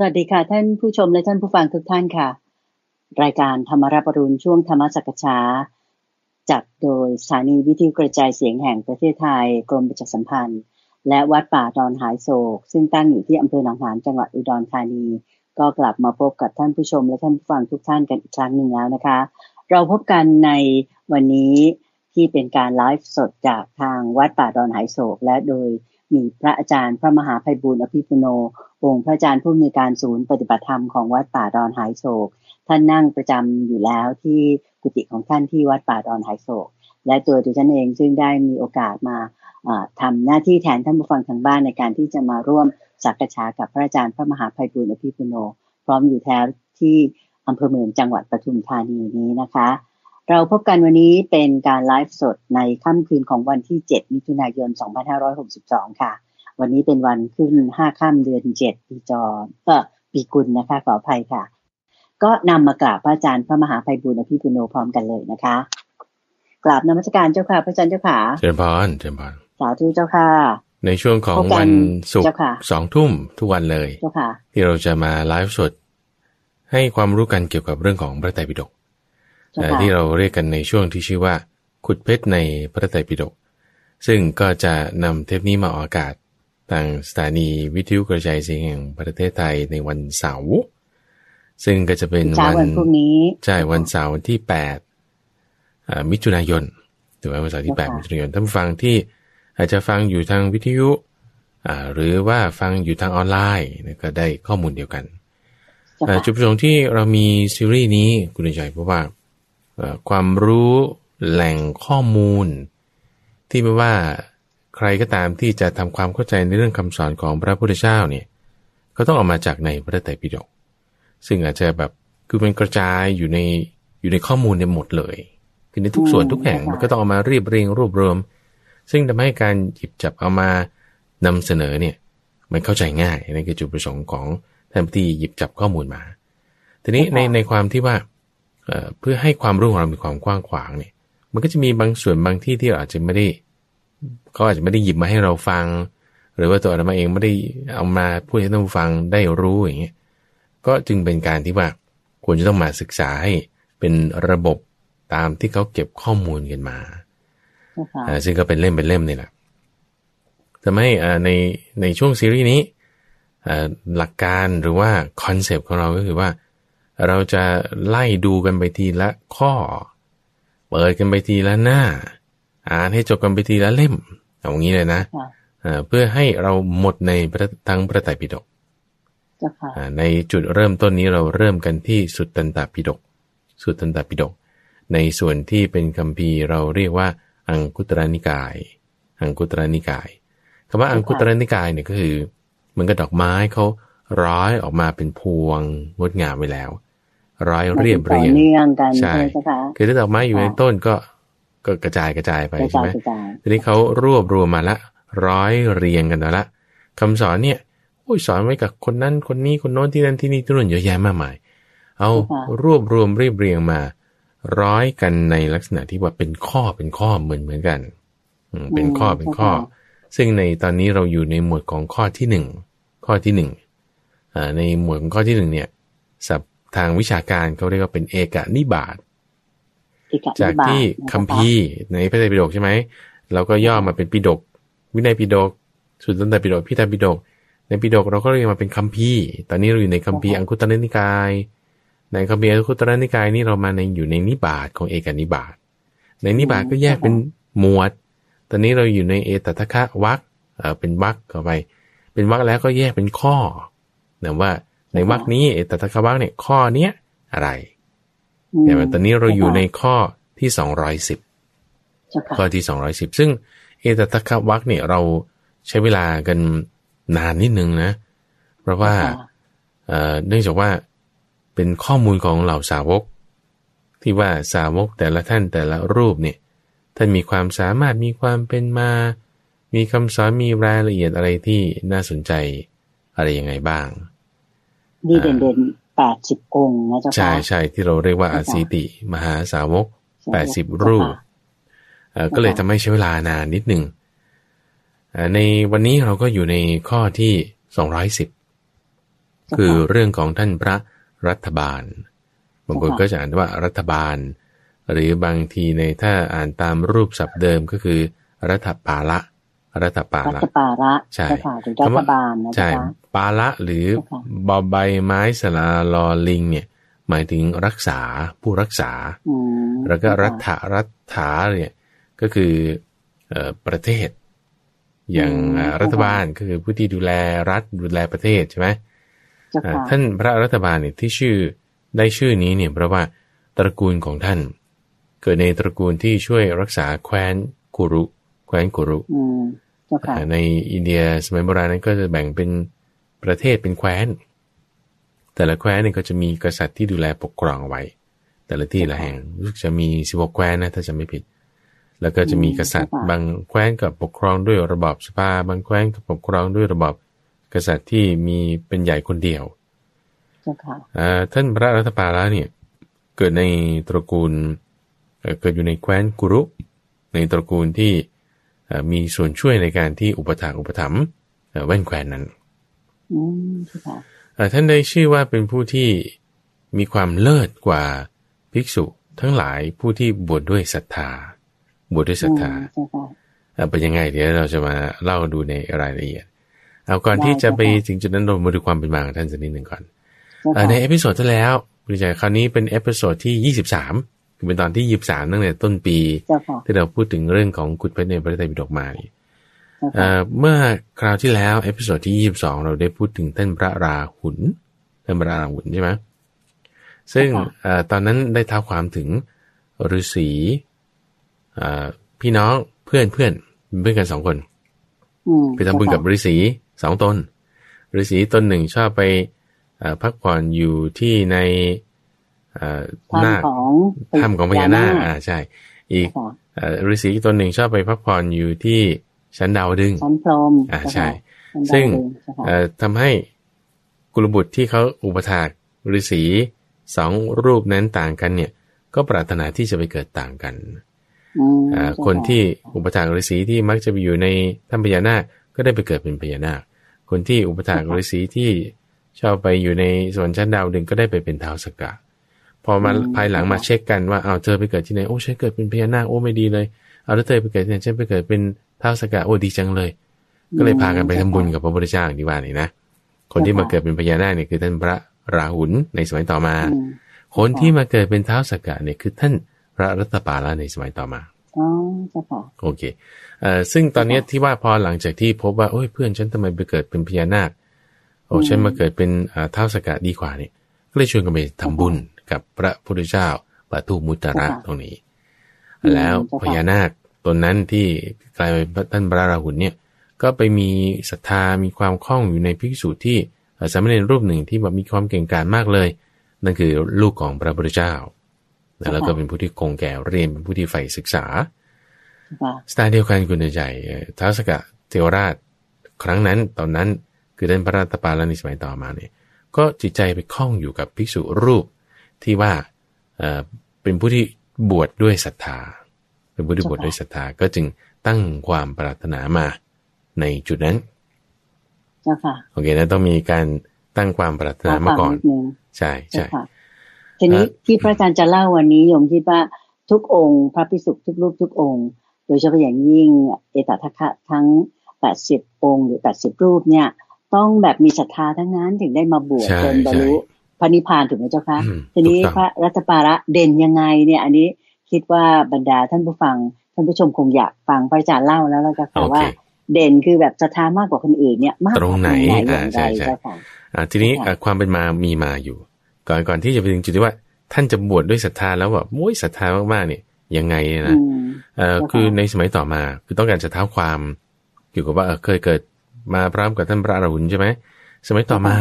สวัสดีค่ะ ท่านผู้ชมและท่านผู้ฟังทุกท่านค่ะ รายการธรรมรับปรุณช่วงธรรมสักชาจัดโดยสถานีวิทยุกระจายเสียงแห่งประเทศไทย กรมประชาสัมพันธ์ และวัดป่าดอนหายโศก ซึ่งตั้งอยู่ที่อำเภอหนองหานจังหวัดอุดรธานี ก็กลับมาพบกับท่านผู้ชมและท่านผู้ฟังทุกท่านกันอีกครั้งหนึ่งแล้วนะคะ เราพบกันในวันนี้ที่เป็นการไลฟ์สดจากทางวัดป่าดอนหายโศก และโดย มีพระอาจารย์พระมหาภัยบุญอภิปุโน องค์พระอาจารย์ผู้อำนวยการศูนย์ปฏิบัติธรรมของวัดป่าดอนหายโศก ท่านนั่งประจำอยู่แล้วที่กุฏิของท่านที่วัดป่าดอนหายโศก และตัวดิฉันเองซึ่งได้มีโอกาสมาทำหน้าที่แทนท่านผู้ฟังทางบ้านในการที่จะมาร่วมสักษากับพระอาจารย์พระมหาภัยบุญอภิปุโน พร้อมอยู่แถวที่อำเภอเมืองจังหวัดปทุมธานีนี้นะคะ เราพบกันวันนี้เป็นการไลฟ์สดในค่ำคืนของวันที่ 7 มิถุนายน 2562 ค่ะ วันนี้เป็นวันขึ้น 5 ค่ำเดือน 7 ปีจอเออปีกุลนะคะ ขออภัยค่ะ ก็นำมากราบพระอาจารย์พระมหาภัยบุญอภิปุโนพร้อมกันเลยนะคะ กราบนมัสการเจ้าค่ะ พระอาจารย์เจ้าค่ะเจริญพรเจริญพรสาธุเจ้าค่ะ ในช่วงของพบกันวันศุกเจ้าร์ค่ะสองทุ่มทุกวันเลยเจ้าค่ะที่เราจะมาไลฟ์สดให้ความรู้กันเกี่ยวกับเรื่องของพระไตรปิฎกเจ้าเอ่อค่ะ ที่เราเรียกกันในช่วงที่ชื่อว่า ขุดเพชรในพระไตรปิฎกซึ่งก็จะนำเทปนี้มาออกอากาศทางสถานีวิทยุกระจายเสียงแห่งประเทศไทยในวันเสาร์ซึ่งก็จะเป็นเช้าวันพรุ่งนี้ใช่วันเสาร์ที่8อ่ามิถุนายนถือว่าวันเสาร์ที่8มิถุนายนท่านผู้ฟังที่อาจจะฟังอยู่ทางวิทยุอ่าหรือว่าฟังอยู่ทางออนไลน์เนี่ยก็ได้ข้อมูลเดียวกันเจ้าเอ่อค่ะจุดประสงค์ที่เรามีซีรีส์นี้คุณใจเพราะว่าเอ่อ ความรู้แหล่งข้อมูล ที่ไม่ว่าใครก็ตามที่จะทำความเข้าใจในเรื่องคำสอนของพระพุทธเจ้าเนี่ยก็ต้องเออกมาจากในพระไตรปิฎกซึ่งอาจจะแบบคือมันกระจายอยู่ในอยู่ในข้อมูลเนี่ยหมดเลย คือในทุกส่วนทุกแห่งมันก็ต้องเอามาเรียบเรียงรวบรวม ซึ่งทำให้การหยิบจับเอามานำเสนอเนี่ยมันเข้าใจง่ายนั่นคือจุดประสงค์ของท่านที่หยิบจับข้อมูลมา ทีนี้ในในความที่ว่า เอ่อเพื่อให้ความรู้ของเรามีความกว้างขวางเนี่ย มันก็จะมีบางส่วนบางที่ที่เราอาจจะไม่ได้เขาอาจจะไม่ได้หยิบมาให้เราฟัง หรือว่าตัวอาตมาเองไม่ได้เอามาพูดให้ท่านผู้ฟังได้รู้อย่างเงี้ยก็จึงเป็นการที่ว่าควรจะต้องมาศึกษาให้เป็นระบบตามที่เขาเก็บข้อมูลกันมาเจ้าค่ะอ่าซึ่งก็เป็นเล่มเป็นเล่มนี่แหละทำให้อ่าในในช่วงซีรีส์นี้อ่าหลักการหรือว่า concept ของเราก็คือว่า เราจะไล่ดูกันไปทีละข้อ เปิดกันไปทีละหน้า อ่านให้จบกันไปทีละเล่มเอาอย่างนี้เลยนะค่ะอ่าเพื่อให้เราหมดในพระทั้งพระไตรปิฎกเจ้าค่ะอ่าในจุดเริ่มต้นนี้เราเริ่มกันที่สุตตันตปิฎกสุตตันตปิฎกในส่วนที่เป็นคัมภีร์เราเรียกว่าอังคุตรนิกาย อังคุตรนิกายคำว่าอังคุตรนิกายเนี่ยก็คือเหมือนกับดอกไม้เขาร้อยออกมาเป็นพวงงดงามไว้แล้ว ร้อยเรียบเรียงต่อเนื่องกันใช่ใช่ไหมเจ้าค่ะคือถ้าดอกไม้อยู่ในค่ะต้นก็ก็กระจายกระจายไปกระใช่จายไหมกระจายทีนี้เขารวบรวมมาละ ร้อยเรียงกันมาละคำสอนเนี่ยโอ้ยสอนไว้กับคนนั้นคนนี้คนโน้นที่นั่นที่นี่ที่นู่นเยอะแยะมากมาย เอารวบรวมเรียบเรียงมา ร้อยกันในลักษณะที่ว่าเป็นข้อเป็นข้อเหมือนเหมือนกันอืมเป็นข้อเป็นข้อ ซึ่งในตอนนี้เราอยู่ในหมวดของข้อที่หนึ่งข้อที่หนึ่งอ่าในหมวดของข้อที่หนึ่งเนี่ยศัพ ท์ทางวิชาการเขาเรียกว่าเป็นเอกนิบาตอีกอันจากบทที่นะคัมภีร์ในพระไตรปิฎกใช่ไหมเราก็ย่อมาเป็นปิฎกวินัยปิฎกสุตตันตปิฎกพิธาปิฎกในปิฎกเราก็เรียกมาเป็นคัมภีร์ตอนนี้เราอยู่ในคัมภีร์อังคุตรนิกาย ในคัมภีร์อังคุตรนิกายนี่เรามาในอยู่ในนิบาตของเอกนิบาตในนิบาตก็แยกเป็นหมวด ตอนนี้เราอยู่ในเอตทัคคะวักเออเป็นวักเข้าไป เป็นวักแล้วก็แยกเป็นข้อนะว่า ในวักนี้เอตทัคคะวักเนี่ยข้อเนี้ยอะไรอืมแต่ว่าตอนนี้เราอยู่ในข้อที่สองร้อยสิบเจ้าค่ะข้อที่210ซึ่งเอตตะคะวักเนี่ยเราใช้เวลากันนานนิดนึงนะ เพราะว่าเอ่อเนื่องจากว่าเป็นข้อมูลของเหล่าสาวก ที่ว่าสาวกแต่ละท่านแต่ละรูปเนี่ยท่านมีความสามารถมีความเป็นมา มีคำสอนมีรายละเอียดอะไรที่น่าสนใจอะไรยังไงบ้าง ดีเด่นเด่นแปดสิบองค์นะเจ้าค่ะใช่ใช่ที่เราเรียกว่าอาสีติ มหาสาวก80รูปเอ่อก็เลยทำให้ใช้เวลานานนิดหนึ่งเอ่อในวันนี้เราก็อยู่ในข้อที่210คือเรื่องของท่านพระรัฐบาลบางคนก็จะอ่านว่ารัฐบาล หรือบางทีในถ้าอ่านตามรูปศัพท์เดิมก็คือรัฐปาละ รัฐปารัละฐปาระใช่เจ้าค่ะหรือรัฐบาลนะใช่เจ้าค่ะปาละหรือเจ้าค่ะบอใบไม้สลาลอลิง เนี่ย หมายถึงรักษาผู้รักษาอืมแล้วก็รัฐเจ้าค่ะรัฐาเนี่ยก็คือเอ่อประเทศ อย่างอืมอ่ารัฐบาลก็คือผู้ที่ดูแลรัฐดูแลประเทศใช่ไหมเจ้าอ่าค่ะท่านพระรัฐบาลเนี่ยที่ชื่อได้ชื่อนี้เนี่ยเพราะว่าตระกูลของท่าน เกิดในตระกูลที่ช่วยรักษาแคว้นกุรุ แคว้นกุรุอืมเจ้าค่ะอ่าในอินเดียสมัยโบราณนั้นก็จะแบ่งเป็นประเทศเป็นแคว้น แต่ละแคว้นเนี่ยก็จะมีกษัตริย์ที่ดูแลปกครองเอาไว้ แต่ละที่ละแห่งรู้สึกจะมีสิบกแคว้นนะถ้าจะไม่ผิด แล้วก็จะมีกษัตริย์ บางแคว้นกับปกครองด้วยระบอบสภาบางแคว้นกับปกครองด้วยระบอบกษัตริย์ที่มีเป็นใหญ่คนเดียวเจ้าค่ะอ่าท่านพระรัตปาละเนี่ยเกิดในตระกูลเอ่อเกิดอยู่ในแคว้นกุรุ ในตระกูลที่เอ่อ มีส่วนช่วยในการที่อุปถากอุปถัมภ์เอ่อแว่นแคว้นนั้นอืมเจ้าค่ะเอ่อท่านได้ชื่อว่าเป็นผู้ที่มีความเลิศกว่าภิกษุทั้งหลายผู้ที่บวชดด้วยศรัทธา บวชดด้วยศรัทธาอืมเจ้าค่ะเอ่อเป็นยังไงเดี๋ยวเราจะมาเล่าดูในรายละเอียด เอาก่อนได้ที่จะไปค่ะถึงจุดนั้นเรามาดูความเป็นมาของท่านสักนิดหนึ่งก่อนเจ้าเอ่อค่ะใน episode ที่แล้วคุณใจคราวนี้เป็น episode ที่23 คือเป็นตอนที่23ตั้งแต่ต้นปีเจ้าค่ะที่เราพูดถึงเรื่องของขุดเพชรในพระไตรปิฎกมานี่เจ้าค่ะเอ่อเมื่อคราวที่แล้ว episode ที่22เราได้พูดถึงท่านพระราหุลท่านพระราหุลใช่ไหมซึ่งเอ่อตอนนั้นได้ท้าวความถึงฤาษีเอ่อพี่น้องเพื่อนเพื่อนเป็นเพื่อนกันสองคนอืมไปทำบุญกับฤาษีสองตนฤาษีตนหนึ่งชอบไปเอ่อพักผ่อนอยู่ที่ในเอ่อห น้าถ้ำของถ้ำของพญานาคอ่าใช่ อีกเจ้าค่ะเอ่อฤาษีอีกตนหนึ่งชอบไปพักผ่อนอยู่ที่ชั้นดาวดึงส์ชั้นพรหมอ่าเจ้าใช่ค่ะชั้นดาวซึ่งดึเจ้าค่ะเอ่อทำให้กุลบุตรที่เขาอุปถากฤาษีสองรูปนั้นต่างกันเนี่ย ก็ปรารถนาที่จะไปเกิดต่างกันอืมอ่าเจ้าคนที่อุปถากฤาษีที่มักจะไปอยู่ในถ้ำพญานาคก็ได้ไปเกิดเป็นพญานาค คนที่อุปถากฤาษีที่ชอบไปอยู่ในสวนชั้นดาวดึงส์ก็ได้ไปเป็นท้าวสกกะ พอมาภายหลังมาเช็คกันว่าเอาวเธอไปเกิดที่ไหนโอ้ฉันเกิดเป็นพญานาคโอ้ไม่ดีเลยเอาแล้วเธอไปเกิดที่ไหนฉันไปเกิดเป็นท้าวสกกะโอ้ดีจังเลย ก็เลยพากันไปทำบุญกับพระพุทธเจ้าอย่างที่ว่านี่นะคนที่มาเกิดเป็นพญานาคเนี่ยคือท่านพระราหุลในสมัยต่อมาอืมคนที่มาเกิดเป็นท้าวสกกะเนี่ยคือท่านพระรัตปาละในสมัยต่อมาอ๋อเจ้าค่ะโอเคเอ่อซึ่งตอนเนี้ยที่ว่าพอหลังจากที่พบว่าโอ้ยเพื่อนฉันทำไมไปเกิดเป็นพญานาคโอ้อืมฉันมาเกิดเป็นอ่าท้าวสกกะดีกว่าเนี่ยก็เลยชวนกันไปทำบุญ กับพระพุทธเจ้าปาทุมุตระตรงนี้ แล้วพญานาคตนนั้นที่กลายเป็นท่านพระราหุลเนี่ย ก็ไปมีศรัทธามีความคล่องอยู่ในภิกษุที่เอ่อสามเณรรูปหนึ่งที่แบบมีความเก่งกาจมากเลย นั่นคือลูกของพระพุทธเจ้าแล้วก็เป็นผู้ที่คงแก่เรียนเป็นผู้ที่ใฝ่ศึกษาเจ้าค่ะสไตล์เดียวกันคุณใจเอ่อท้าวสกะเทวราชครั้งนั้นตอนนั้นคือท่านพระรัตปาลในสมัยต่อมาเนี่ยก็จิตใจไปคล้องอยู่กับภิกษุรูป ที่ว่าเอ่อเป็นผู้ที่บวชดด้วยศรัทธา เป็นผู้ที่บวชดด้วยศรัทธาก็จึงตั้งความปรารถนามาในจุดนั้นเจ้าค่ะโอเคนะต้องมีการตั้งความปรารถนามาก่อนขความดนึงใช่เจ้าใช่ค่ะทีนี้เอ่อที่พระอาจารย์จะเล่าวันนี้โยมคิดว่าทุกองค์พระพิสุทุกรูปทุกองค์ โดยเฉพาะอย่างยิ่งเอตทัคคะทั้งแปดสิบองค์หรือแปดสิบรูปเนี่ย ต้องแบบมีศรัทธาทั้งนั้นถึงได้มาบวชใช่จนบรรลุใช่ พระนิพพานถูกไหมเจ้าคะอืมทีนี้ถูกต้องพระรัตปาระเด่นยังไงเนี่ย อันนี้คิดว่าบรรดาท่านผู้ฟัง ท่านผู้ชมคงอยากฟังพระอาจารย์เล่าแล้วแล้วเจ้าค่ะโอเคว่า เด่นคือแบบศรัทธามากกว่าคนอื่นเนี่ยมากกว่าตรงไหนอย่าอ่างใช่ไรใช่เจ้าค่ะอ่าทีนี้ค่ะอะความเป็นมามีมาอยู่ ก่อนก่อนที่จะไปถึงจุดที่ว่า ท่านจะบวชดด้วยศรัทธาแล้วแบบโอ้ยศรัทธามากๆเนี่ยยังไงเนี่ยนะอืมเอ่อแล้วก็คือในสมัยต่อมาคือต้องการจะเท้าความเกี่ยวกับว่าเออเคยเกิดมาพร้อมกับท่านพระอรหุนใช่ไหมสมัยต่อมา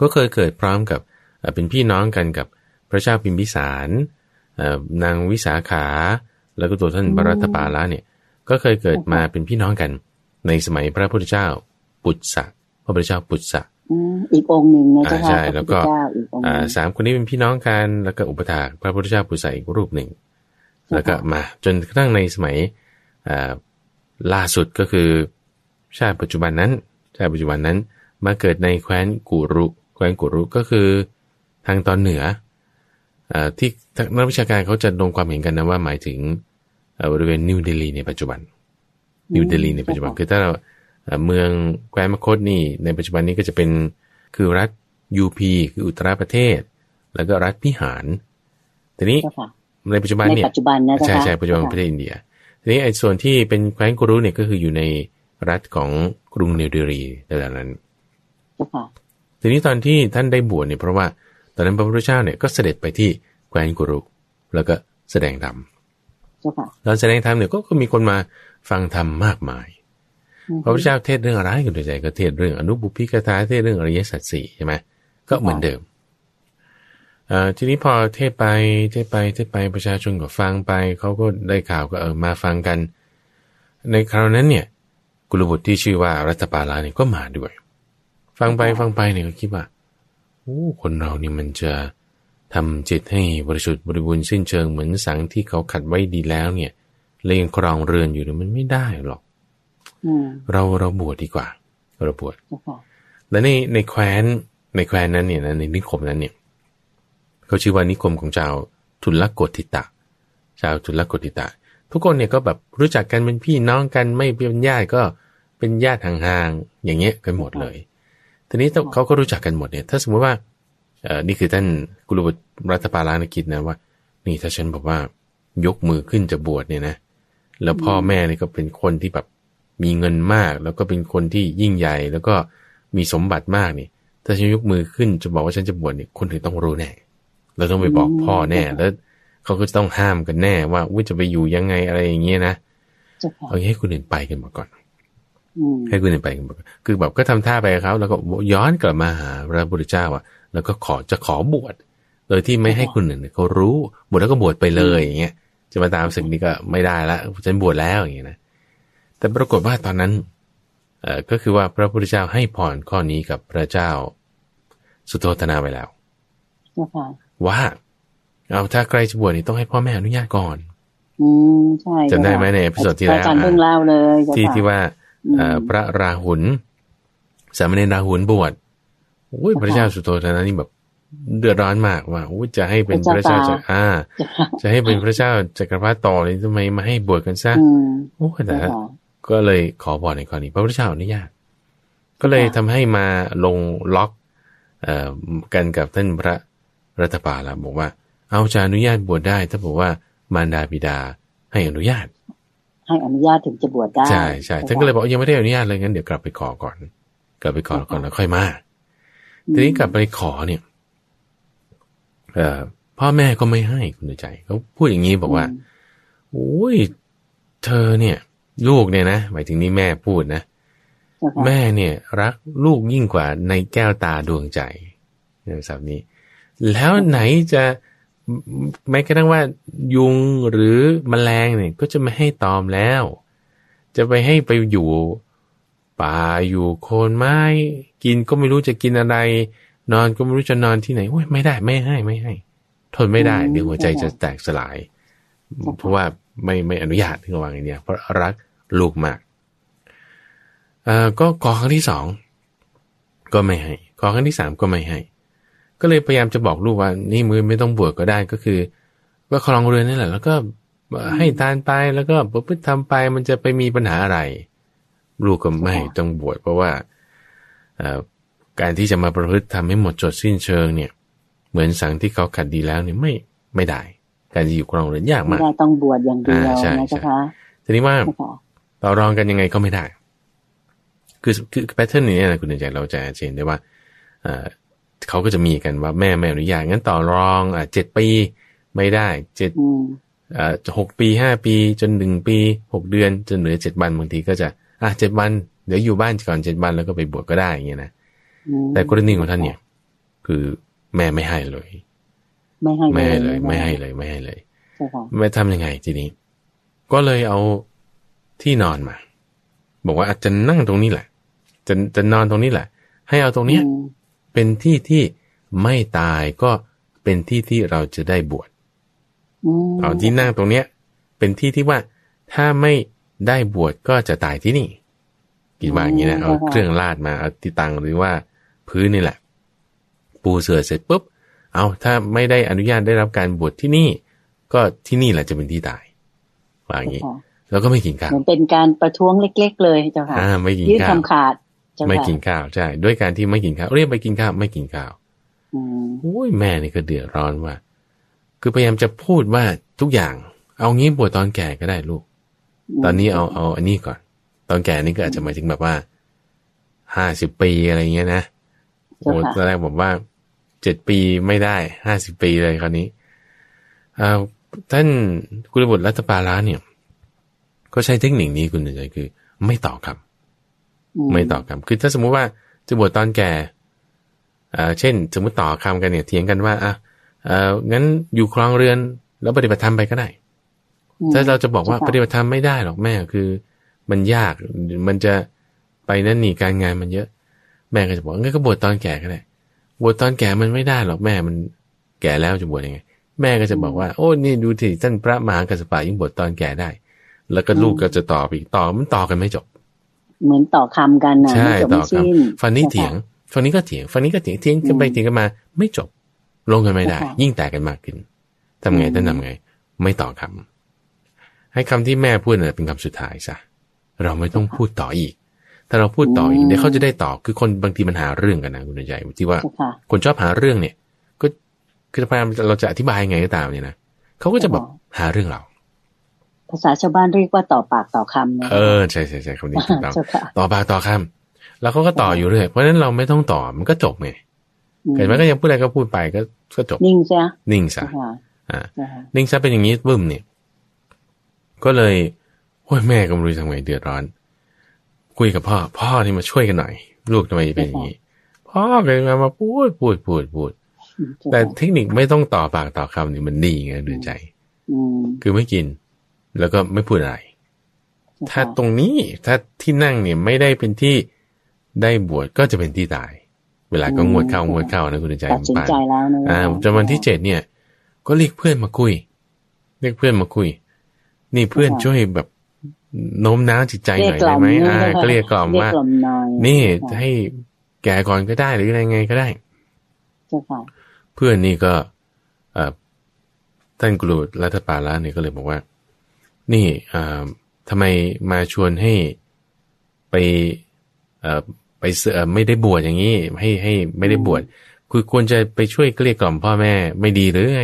ก็เคยเกิดพร้อมกับเอ่อเป็นพี่น้องกันกับพระเจ้าพิมพิสารเอ่อนางวิสาขา แล้วก็ตัวท่านพระรัตปาละเนี่ยก็เคยเกิดมาเป็นพี่น้องกัน ในสมัยพระพุทธเจ้าปุตสะพระพุทธเจ้าปุตสะอืมอีกองค์หนึ่งนะเจ้าอ่าใช่ค่ะพระแล้วพุทก็ธเจ้าอีกองค์หอ่านึ่งสามคนนี้เป็นพี่น้องกันแล้วก็อุปถากพระพุทธเจ้าปุตสะอีกรูปหนึ่ง แล้วก็มาจนกระทั่งในสมัยอ่าล่าสุดก็คือชาติปัจจุบันนั้นชาติปัจจุบันนั้นมาเกิดในแคว้นกุรุ แคว้นกุรุก็คือทางตอนเหนืออที่นักวิชาการเขาจะลงความเห็นกันนะว่าหมายถึงบริเวณนิวเดลีในปัจจุบัน นิวเดลีในปัจจุบันคือถ้าเราเมืองแคว้นมคตนี่ในปัจจุบันนี้ก็จะเป็นคือรัฐยูพีคืออุตราประเทศ แล้วก็รัฐพิหารทีนี้ในปัจจุบันเนี่ยปัจจุบันนะใช่ใช่ปัจจุบันประเทศอินเดียทีนี้ไอ้ส่วนที่เป็นแคว้นกุรุเนี่ยก็คืออยู่ในรัฐของกรุงนิวเดลีแต่นั้น ทีนี้ตอนที่ท่านได้บวชเนี่ยเพราะว่าตอนนั้นพระพุทธเจ้าเนี่ยก็เสด็จไปที่แคว้นกุรุแล้วก็แสดงธรรมแล้วแสดงธรรมเนี่ยก็มีคนมาฟังธรรมมากมาย พระพุทธเจ้าเทศเรื่องอะไรกันโดยใจก็เทศเรื่องอนุบุพิกถาเทศเรื่องอริยสัจสี่ใช่ไหมก็เหมือนเดิมทีนี้พอเทศไปเทศไปเทศไปประชาชนก็ฟังไปเขาก็ได้ข่าวก็เออมาฟังกัน ในคราวนั้นเนี่ยกุลบุตรที่ชื่อว่ารัตปาลาเนี่ยก็มาด้วย ฟังไปฟังไปเนี่ยก็คิดว่าโอ้คนเรานี่มันจะทำจิตให้บริสุทธิ์บริบูรณ์สิ้นเชิงเหมือนสังที่เขาขัดไว้ดีแล้วเนี่ยเลยยังครองเรือนอยู่เนี่ยมันไม่ได้หรอกเราเราบวชดีกว่า เราบวชแล้วในในแคว้นในแคว้นนั้นเนี่ยในนิคมนั้นเนี่ยเขาชื่อว่านิคมของเจ้าทุลกติตะ ชาวทุลกติตะ ทุกคนเนี่ยก็แบบรู้จักกันเป็นพี่น้องกันไม่เป็นญาติก็เป็นญาติห่างๆอย่างเงี้ยกันหมดเลย ทีนี้เขาก็รู้จักกันหมดเนี่ย ถ้าสมมติว่าเออนี่คือท่านกุลบุตรรัฐปาลานกิจนะว่า นี่ถ้าฉันบอกว่ายกมือขึ้นจะบวชเนี่ยนะ แล้วพ่อแม่เนี่ยก็เป็นคนที่แบบมีเงินมาก แล้วก็เป็นคนที่ยิ่งใหญ่ แล้วก็มีสมบัติมากนี่ ถ้าฉันยกมือขึ้นจะบอกว่าฉันจะบวชเนี่ย คนอื่นต้องรู้แน่ เราต้องไปบอกพ่อแน่ แล้วเขาก็จะต้องห้ามกันแน่ว่าว่าจะไปอยู่ยังไงอะไรอย่างเงี้ยนะ เอาให้คุณอื่นไปกันมาก่อน ให้คุณอื่นไปกันมาก่อนคือแบบก็ทำท่าไปกับเขาแล้วก็ย้อนกลับมาหาพระพุทธเจ้าอะ แล้วก็ขอจะขอบวช โดยที่ไม่ให้คุณอื่นเขารู้บวชแล้วก็บวชไปเลยอย่างเงี้ย จะมาตามสึกนี้ก็ไม่ได้ละฉันบวชแล้วอย่างเงี้ยนะ แต่ปรากฏว่าตอนนั้น เอ่อ ก็คือว่าพระพุทธเจ้าให้พรข้อนี้กับพระเจ้า สุโธธนาไปแล้ว ว่า เอาถ้าใครจะบวชนี่ต้องให้พ่อแม่อนุญาตก่อน อืมใช่จำได้ไหมในพิสดที่แล้วการเพิ่งเล่าเลยที่ที่ว่า พระราหุลสามเณรราหุลบวชโอ้ยพระเจ้าสุโธทนะนี่แบบเดือดร้อนมากว่าโอ้จะให้เป็นพระเจ้าจะอ่าจะให้เป็นพระเจ้าจักรพรรดิต่อเลยทำไมมาให้บวชกันซะโอ้แต่ก็เลยขอบอกในกรณีพระพุทธเจ้าอนุญาตก็เลยทำให้มาลงล็อกเอ่อกันกับท่านพระรัฐบาลบอกว่า เอาจะอนุญาตบวชได้ ถ้าบอกว่ามารดาบิดาให้อนุญาต ให้อนุญาตถึงจะบวชได้ ใช่ใช่ท่านก็เลยบอกยังไม่ได้อนุญาตเลยงั้นเดี๋ยวกลับไปขอก่อน กลับไปขอก่อนแล้วค่อยมาทีนี้กลับไปขอเนี่ยเอ่อพ่อแม่ก็ไม่ให้คุณใจเขาพูดอย่างนี้บอกว่าโอ้ยเธอเนี่ย ลูกเนี่ยนะหมายถึงนี่แม่พูดนะแม่เนี่ย รักลูกยิ่งกว่าในแก้วตาดวงใจเนี่ยสับนี้ แล้วไหนจะ แม้กระทั่งว่ายุงหรือมแมลงเนี่ยก็จะไม่ให้ตอมแล้ว จะไปให้ไปอยู่ป่าอยู่โคนไม้ กินก็ไม่รู้จะกินอะไร นอนก็ไม่รู้จะนอนที่ไหนโอ้ยไม่ได้ไม่ให้ไม่ให้ ทนไม่ได้เดี๋ยวหัวใจจะแตกสลาย เพราะว่าไม่ไม่อนุญาตที่จะวางอย่างนี้เพราะรักลูกมากอ่าก็ขอครั้งที่สองก็ไม่ให้ขอครั้งที่สามก็ไม่ให้ ก็เลยพยายามจะบอกลูกว่า นี่มือไม่ต้องบวชก็ได้ก็คือ ว่าคลองเรือนนี่แหละ แล้วก็ให้ทานไปแล้วก็ประพฤติทำไปมันจะไปมีปัญหาอะไร ลูกก็ไม่ต้องบวชเพราะว่าการที่จะมาประพฤติทำให้หมดจดสิ้นเชิงเนี่ย เหมือนสังที่เขาขัดดีแล้วเนี่ยไม่ไม่ได้ การจะอยู่ครองเรือนยากมากต้องบวชอย่างเดียวนะจ๊ะคะทีนี้ว่าต่อรองกันยังไงก็ไม่ได้ คือคือแพทเทิร์นนี้นะคุณใจเราจะเห็นได้ว่า เขาก็จะมีกันว่าแม่ไม่อนุญาตงั้นต่อรองอ่าเจ็ดปีไม่ได้เจ็ดอ่าหกปีห้าปีจนหนึ่งปีหกเดือนจนเหลือเจ็ดวันบางทีก็จะอะเจ็ดวันเดี๋ยวอยู่บ้านก่อนเจ็ดวันแล้วก็ไปบวชก็ได้อย่างเงี้ยนะแต่กรณีของท่านเนี่ย คือแม่ไม่ให้เลย ไม่ให้ไม่ให้เลย ไม่ให้เลยไม่ให้เลยไม่ทำยังไงทีนี้ ก็เลยเอาที่นอนมา บอกว่าอาจจะนั่งตรงนี้แหละจะจะนอนตรงนี้แหละ ให้เอาตรงเนี้ย เป็นที่ที่ไม่ตายก็เป็นที่ที่เราจะได้บวชเอาที่นั่งตรงเนี้ย เป็นที่ที่ว่าถ้าไม่ได้บวชก็จะตายที่นี่คิดว่าอย่างนี้นะเอาเครื่องลาดมาเอาที่ตังหรือว่าพื้นนี่แหละ ปูเสือเสร็จปุ๊บ เอาถ้าไม่ได้อนุญาตได้รับการบวชที่นี่ ก็ที่นี่แหละจะเป็นที่ตายว่าอย่างนี้แล้วก็ไม่กินข้าวเหมือนเป็นการประท้วงเล็ก ๆ เลยเจ้าค่ะอ่าไม่กินข้าวยืดคำขาด ไม่กินข้าวใช่ด้วยการที่ไม่กินข้าวเรียกไปกินข้าวไม่กินข้าวโอ้ยแม่นี่ก็เดือดร้อนว่า คือพยายามจะพูดว่าทุกอย่าง เอางี้บวชตอนแก่ก็ได้ลูก ตอนนี้เอาเอาอันนี้ก่อน ตอนแก่นี่ก็อาจจะหมายถึงแบบว่าห้าสิบปีอะไรเงี้ยนะโอ้ตอนแรกผมว่าเจ็ดปีไม่ได้ห้าสิบปีเลยคราวนี้ท่านกุลบุตรรัตปาลาเนี่ย ก็ใช้เทคนิคนี้คุณใจคือ ไม่ต่อคำ ไม่ต่อคำคือถ้าสมมุติว่าจะบวชตอนแก่เช่น สมมติต่อคำกันเนี่ยเถียงกันว่าอะเอองั้นอยู่ครองเรือนแล้วปฏิบัติธรรมไปก็ได้ ถ้าเราจะบอกว่าปฏิบัติธรรมไม่ได้หรอกแม่คือมันยากมันจะไปนั่นนี่การงานมันเยอะ แม่ก็จะบอกงั้นก็บวชตอนแก่ก็ได้บวชตอนแก่มันไม่ได้หรอกแม่มันแก่แล้วจะบวชยังไง แม่ก็จะบอกว่าโอ้นี่ดูที่ท่านพระมหากัสปะยิ่งบวชตอนแก่ได้ แล้วก็ลูกก็จะต่ออีกต่อมันต่อกันไม่จบ เหมือนต่อคำกันนะใช่ต่อคำฟันนี้เถียงฝั่งนี้ก็เถียงฝั่งนี้ก็เถียงเถียงกันไปเถียงกันมา ไม่จบ ลงกันไม่ได้ ยิ่งแตกกันมากขึ้นทำไงท่านทำไง ไม่ต่อคำให้คำที่แม่พูดน่ะเป็นคำสุดท้ายซะเราไม่ต้องพูดต่ออีก ถ้าเราพูดต่ออีกเดี๋ยวเขาจะได้ต่อคือคนบางทีมันหาเรื่องกันนะคุณใหญ่ที่ว่า คนชอบหาเรื่องเนี่ย ก็คือพยายามเราจะอธิบายไงก็ตามเนี่ยนะเขาก็จะแบบหาเรื่องเรา ภาษาชาวบ้านเรียกว่าต่อปากต่อคำเออใช่ใช่ใช่คำนี้ถูกต้องต่อปากต่อคำแล้วเขาก็ต่ออยู่เรื่อยเพราะฉะนั้นเราไม่ต้องต่อมันก็จบไงเห็นไหมก็ยังพูดอะไรก็พูดไปก็ก็จบนิ่งซะนิ่งซะอ่านิ่งซะเป็นอย่างนี้บึ้มเนี่ย ก็เลยโอ้ยแม่ก็ไม่รู้ทำไงเดือดร้อน คุยกับพ่อ พ่อที่มาช่วยกันหน่อย ลูกทำไมเป็นอย่างนี้พ่อเลยมามาพูดพูดพูดพูด แต่เทคนิคไม่ต้องต่อปากต่อคำนี่มันดีไงเดือดใจคือไม่กิน แล้วก็ไม่พูดอะไร ถ้าตรงนี้ถ้าที่นั่งเนี่ยไม่ได้เป็นที่ได้บวชก็จะเป็นที่ตาย เวลาก็งวดเข้างวดเข้านะคุณใจตัดสินใจแล้วนะอ่าจนวันที่เจ็ดเนี่ย ก็เรียกเพื่อนมาคุย เรียกเพื่อนมาคุย นี่เพื่อนช่วยแบบโน้มน้าวจิตใจหน่อยได้ไหมอ่าก็เรียกกล่อมว่า นี่ให้แก่ก่อนก็ได้หรืออะไรไงก็ได้เพื่อนนี่ก็ท่านกรูดรัตปาละเนี่ยก็เลยบอกว่า นี่อ่าทำไมมาชวนให้ไปไปเสือไม่ได้บวชอย่างนี้ ให้ให้ไม่ได้บวชคือควรจะไปช่วยเกลี้ยกล่อมพ่อแม่ไม่ดีหรือไง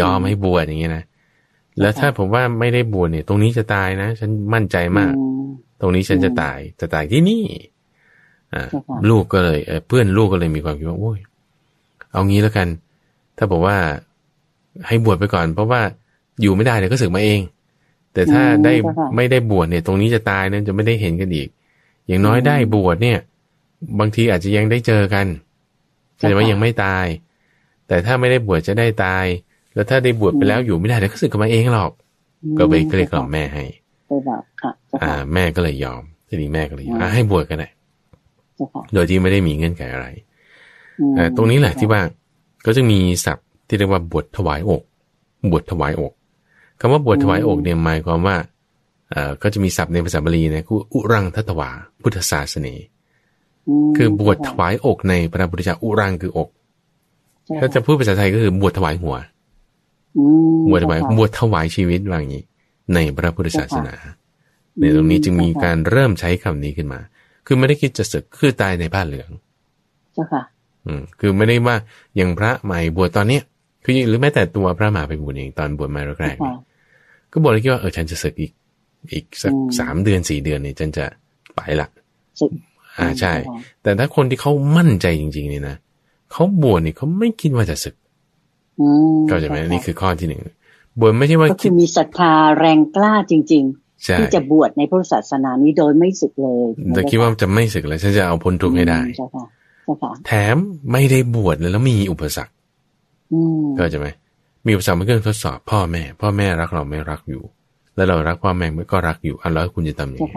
ยอมให้บวชอย่างนี้นะแล้วถ้าผมว่าไม่ได้บวชเนี่ย ตรงนี้จะตายนะ ฉันมั่นใจมาก ตรงนี้ฉันจะตายจะตายที่นี่อ่าลูกก็เลยเพื่อนลูกก็เลยมีความคิดว่าโอ้ยเอางี้แล้วกัน ถ้าบอกว่าให้บวชไปก่อน เพราะว่าอยู่ไม่ได้เดี๋ยวก็สึกมาเอง แต่ถ้าได้ไม่ได้บวชเนี่ย ตรงนี้จะตายนั้นจะไม่ได้เห็นกันอีก อย่างน้อยได้บวชเนี่ย บางทีอาจจะยังได้เจอกันแต่ว่ายังไม่ตาย แต่ถ้าไม่ได้บวชจะได้ตาย แล้วถ้าได้บวชไปแล้วอยู่ไม่ได้เดี๋ยวก็สึกกลับมาเองหรอก ก็ไปเกลียกล่อมแม่ให้อ่า แม่ก็เลยยอมทีนี้แม่ก็เลยยอมให้บวชกันได้โดยที่ไม่ได้มีเงื่อนไขอะไรอ่าตรงนี้แหละที่ว่าก็จะมีศัพท์ที่เรียกว่าบวชถวายอก บวชถวายอก คำว่าบวชถวายอกเนี่ยหมายความว่าก็จะมีศัพท์ในภาษาบาลีนะคืออุรังทัตวา พุทธศาสนีคือบวชถวายอกในพระพุทธเจ้าอุรังคืออก ถ้าจะพูดภาษาไทยก็คือบวชถวายหัวบวชถวายบวชถวายชีวิตว่าอย่างนี้ ในพระพุทธศาสนา ในตรงนี้จึงมีการเริ่มใช้คำนี้ขึ้นมา คือไม่ได้คิดจะศึกคือตายในผ้าเหลืองเจ้าค่ะอืมคือไม่ได้ว่าอย่างพระใหม่บวชตอนเนี้ยคือหรือแม้แต่ตัวพระมหาไปบวชเองตอนบวชมาแรกๆ ก็บอกเลยคิดว่าเออฉันจะศึกอีก อีกสักสามเดือนสี่เดือนเนี่ยฉันจะไปละอ่าใช่ แต่ถ้าคนที่เขามั่นใจจริง ๆ เนี่ยนะเขาบวชเนี่ยเขาไม่คิดว่าจะศึกก็จะไหมนี่คือข้อที่หนึ่งบวชไม่ใช่ว่าคือมีศรัทธาแรงกล้าจริง ๆที่จะบวชในพุทธศาสนานี้โดยไม่ศึกเลยแต่คิดว่าจะไม่ศึกเลยฉันจะเอาพ้นทุกข์ให้ได้แถมไม่ได้บวชเลยแล้วมีอุปสรรคก็จะไหม มีอุปสรรคเป็นเครื่องทดสอบพ่อแม่ พ่อแม่รักเราไม่รักอยู่ แล้วเรารักพ่อแม่ก็รักอยู่อันแล้วคุณจะทำยังไง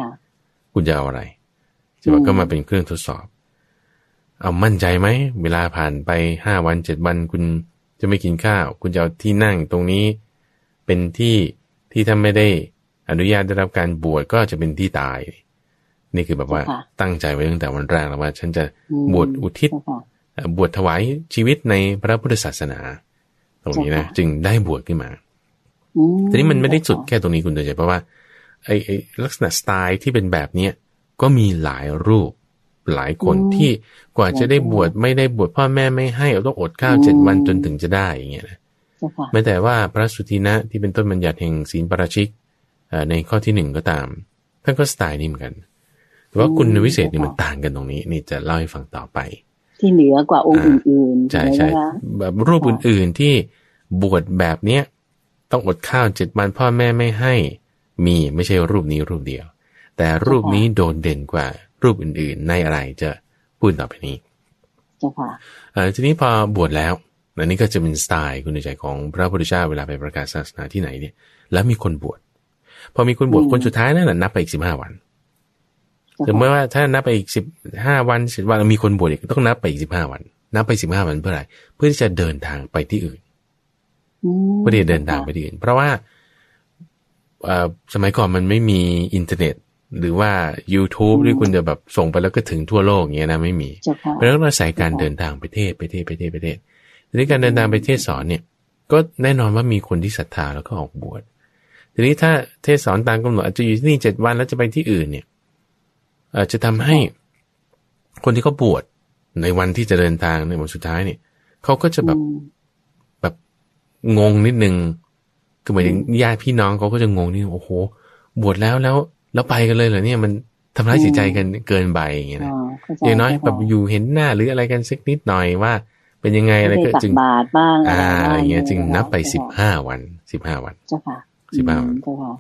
คุณจะเอาอะไรจะว่าก็มาเป็นเครื่องทดสอบ เอามั่นใจไหมเวลาผ่านไปห้าวันเจ็ดวันคุณจะไม่กินข้าว คุณจะเอาที่นั่งตรงนี้ เป็นที่ที่ถ้าไม่ได้อนุญาตได้รับการบวชก็จะเป็นที่ตาย นี่คือแบบว่าเจ้าค่ะตั้งใจไว้ตั้งแต่วันแรกแล้วว่า ฉันจะอืมบวชอุทิศเจ้าค่ะเอ่อบวชถวายชีวิตในพระพุทธศาสนา ตรงนี้นะเจ้าค่ะจึงได้บวชขึ้นมาอืทีนี้มันไม่ได้สุดเจ้าค่ะแค่ตรงนี้คุณเดชเพราะว่าไอ้ไอ้ลักษณะสไตล์ที่เป็นแบบเนี้ยก็มีหลายรูปหลายคนที่กว่าจะได้บวชไม่ได้บวชพ่อแม่ไม่ให้เอาต้องอดข้าวเจ็ดวันจนถึงจะได้อย่างเงี้ยนะเจ้าค่ะแม้แต่ว่าพระสุทินะที่เป็นต้นบัญญัติแห่งศีลปาราชิกเอ่อในข้อที่หนึ่งก็ตามท่านก็สไตล์นี้เหมือนกันแต่ว่าคุณวิเศษนี่มันต่างกันตรงนี้ นี่จะเล่าให้ฟังต่อไป ที่เหนือกว่าองค์อื่นๆใช่ไหมใช่คะแบบรูปอื่นๆที่บวชแบบเนี้ยต้องอดข้าวเจ็ดวันพ่อแม่ไม่ให้ มีไม่ใช่รูปนี้รูปเดียว แต่รูปนี้โดดเด่นกว่ารูปอื่นๆ ในอะไรจะพูดต่อไปนี้เจ้าค่ะเอ่อทีนี้พอบวชแล้วอันนี้ก็จะเป็นสไตล์คุณใจของพระพุทธเจ้าเวลาไปประกาศศาสนาที่ไหนเนี่ย แล้วมีคนบวชพอมีคนบวชอืมคนสุดท้ายนั่นแหละนับไปอีกสิบห้าวัน เจ้าถึงแม้ค่ะว่าถ้านับไปอีกสิบห้าวันสิบวันมีคนบวชอีกต้องนับไปอีกสิบห้าวัน นับไปสิบห้าวันเพื่ออะไร เพื่อที่จะเดินทางไปที่อื่นอืมเพื่อที่จะเดินทางไปที่อื่น เพราะว่าเอ่อสมัยก่อนมันไม่มีอินเทอร์เน็ต หรือว่า YouTube ที่คุณจะแบบส่งไปแล้วก็ถึงทั่วโลกอย่างเงี้ยนะไม่มีเจ้าค่ะเพราะฉะนั้นเราใส่การเดินทางไปเทศไปเทศไปเทศไปเทศทีนี้การเดินทางไปเทศสอนเนี่ย ก็แน่นอนว่ามีคนที่ศรัทธาแล้วก็ออกบวชทีนี้ถ้าเทศสอนตามกำหนดอาจจะอยู่ที่นี่เจ็ดวันแล้วจะไปที่อื่นเนี่ย อาจจะทำให้คนที่เขาบวชในวันที่จะเดินทางในวันสุดท้ายเนี่ยเขาก็จะแบบอืมแบบงงนิดนึงคือหมายถึงญาติพี่น้องเขาก็จะงงนิดนึงโอ้โห บวชแล้วแล้ว แล้วไปกันเลยเหรอเนี่ยมันทำร้ายจิตใจกันเกินไปอย่างเงี้ยอ๋นะอเข้ใจอย่างน้อยเจ้าแบบค่ะอยู่เห็นหน้าหรืออะไรกันสักนิดหน่อยว่า เป็นยังไงอะไรไม่ก็ได้ตักจึงบาตรบ้างอะไรอ่าบ้างอย่างเงี้ย จึงนับไปเจ้าสิบค่ะห้าวันสิบห้าวันเจ้าค่ะสิบห้าอืมเจ้าค่ะ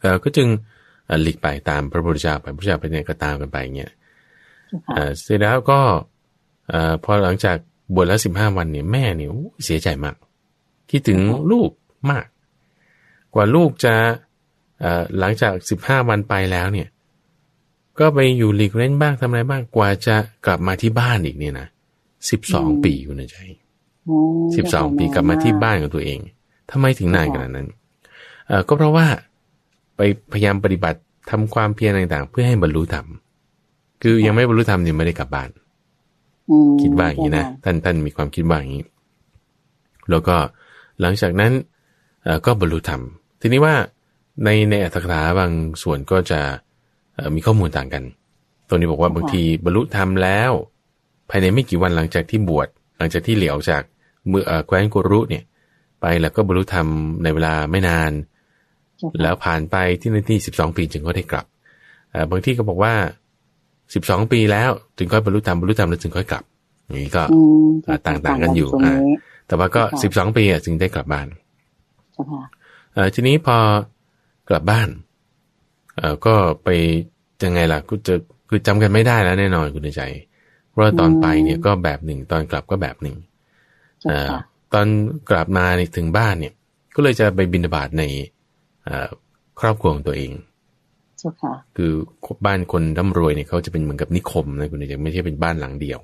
เออก็จึงเอ่อ หลีกไปตามพระพุทธเจ้าไปพระพุทธเจ้าไปเนี่ยก็ตามกันไปอย่างเงี้ยเจ้าค่ะเอ่อเสร็จแล้วก็เอ่อพอหลังจากบวชแล้วสิบห้าวันเนี่ยแม่เนี่ยโอ้เสียใจมาก คิดถึงลูกมาก กว่าลูกจะเอ่อหลังจากสิบห้าวันไปแล้วเนี่ย ก็ไปอยู่หลีกเล่นบ้างทำอะไรบ้างกว่าจะกลับมาที่บ้านอีกเนี่ยนะสิบสองปีคุณใจโอ้สิบสองปีกลับมาที่บ้านของตัวเองทำไมถึงนานขนาดนั้น เออก็เพราะว่า ไปพยายามปฏิบัติทำความเพียรต่างๆ เพื่อให้บรรลุธรรมคือยังไม่บรรลุธรรมเนี่ยไม่ได้กลับบ้านอืมคิดว่าอย่างนี้นะเจ้าค่ท่านท่านมีความคิดว่าอย่างนี้ แล้วก็หลังจากนั้นเอ่อก็บรรลุธรรม ทีนี้ว่าในในอัตถกถาบางส่วนก็จะเอ่อมีข้อมูลต่างกัน ตรงนี้บอกว่าบางทีบรรลุธรรมแล้ว ภายในไม่กี่วันหลังจากที่บวชหลังจากที่เหลียวจากเมืองเอ่อแคว้นกุรุเนี่ย ไปแล้วก็บรรลุธรรมในเวลาไม่นานเจ้าค่ะ แล้วผ่านไปที่นาที่สิบสองปีจึงก็ได้กลับเอ่อบางที่ก็บอกว่าสิบสองปีแล้วจึงค่อยบรรลุธรรมบรรลุธรรมแล้วจึงค่อยกลับอย่างนี้ก็อืมอ่าต่างๆกันอยู่ตรงอ่านี้แต่ว่าก็ค่ะสิบสองปีอะจึงได้กลับบ้านเจ้าค่ะเอ่อทีนี้พอกลับบ้านเอ่อก็ไปยังไงล่ะก็จะคือจำกันไม่ได้แล้วแน่นอนคุณใจเพราะว่าตอนไปเนี่ยก็แบบหนึ่งตอนกลับก็แบบหนึ่งเจ้าเอ่อค่ะตอนกลับมาเนี่ยถึงบ้านเนี่ย ก็เลยจะไปบินบาตในเอ่อ ครอบครัวของตัวเองเจ้าค่ะคือบ้านคนร่ำรวยเนี่ยเขาจะเป็นเหมือนกับนิคมนะคุณใจไม่ใช่เป็นบ้านหลังเดียว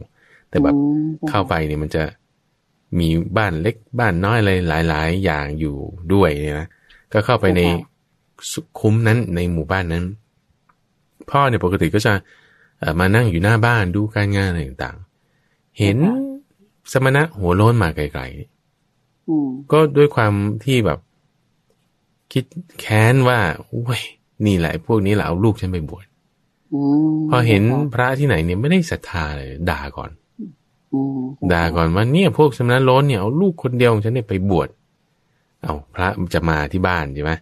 แต่แบบอืมจ้ค่ะเข้าไปเนี่ยมันจะมีบ้านเล็กบ้านน้อยอะไรหลาย ๆ อย่างอยู่ด้วยเนี่ยนะก็เข้าไปในสุคุ้มนั้นในหมู่บ้านนั้น พ่อเนี่ยปกติก็จะเอ่อมานั่งอยู่หน้าบ้านดูการงานอะไรต่างๆ เห็นสมณะหัวโล้นมาไกลอืมๆก็ด้วยความที่แบบ คิดแค้นว่าโอ้ยนี่แหละพวกนี้แหละเอาลูกฉันไปบวชอืมพอเห็นจ้าค่ะพระที่ไหนเนี่ยไม่ได้ศรัทธาเลยด่าก่อนอืมด่าก่อนว่าเนี่ยพวกสมณะโล้นเนี่ยเอาลูกคนเดียวของฉันเนี่ยไปบวชเอาพระจะมาที่บ้านใช่ไหม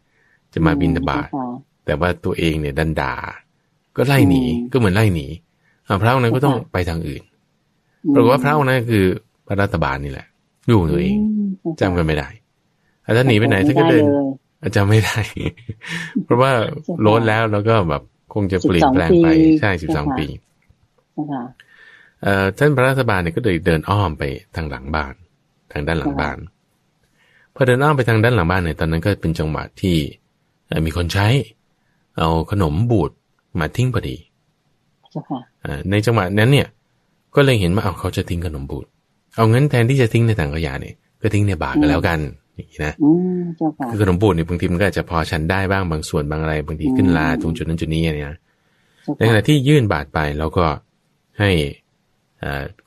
จะมาบินทบาทเจ้ค่ะแต่ว่าตัวเองเนี่ยดันด่า ก็ไล่หนีอืมก็เหมือนไล่หนีเอาพระองค์นั้นก็ต้องไปทางอื่นปรากฏว่าพระองค์นั้นคือพระรัตบาลนี่แหละลูกของตัวเองมจำกันไม่ได้อะถ้าหนีไปไหนท่านก็เดิน ไม่ไลยอะจำไม่ได้ เพราะว่าโล้นแล้วแล้วก็แบบคงจะเปลี่ยนแปลงไป12ปีใช่สิบสองค่ะปีเจ้าค่ะเอ่อท่านพระรัฐบาลเนี่ยก็เลยเดินอ้อมไปทางหลังบ้าน ทางด้านหลังบ้านพอเดินอ้อมไปทางด้านหลังบ้านเนี่ยตอนนั้นก็เป็นจังหวะที่เอ่อมีคนใช้ เอาขนมบูดมาทิ้งพอดีเจ้าค่ะอ่าในจังหวะนั้นเนี่ย ก็เลยเห็นว่าเอาเขาจะทิ้งขนมบูดเอางั้นแทนที่จะทิ้งในถังขยะเนี่ยก็ทิ้งในบาตรก็แล้วกัน อย่างนี้นะอืมเจ้าค่ะคือขนมบูดเนี่ยบางทีมันก็อาจจะพอฉันได้บ้างบางส่วนบางอะไร บางทีขึ้นลาตรงจุดนั้นจุดนี้เนี่ยนะเจ้ในขณะที่ยื่นบาทไปแล้วก็ให้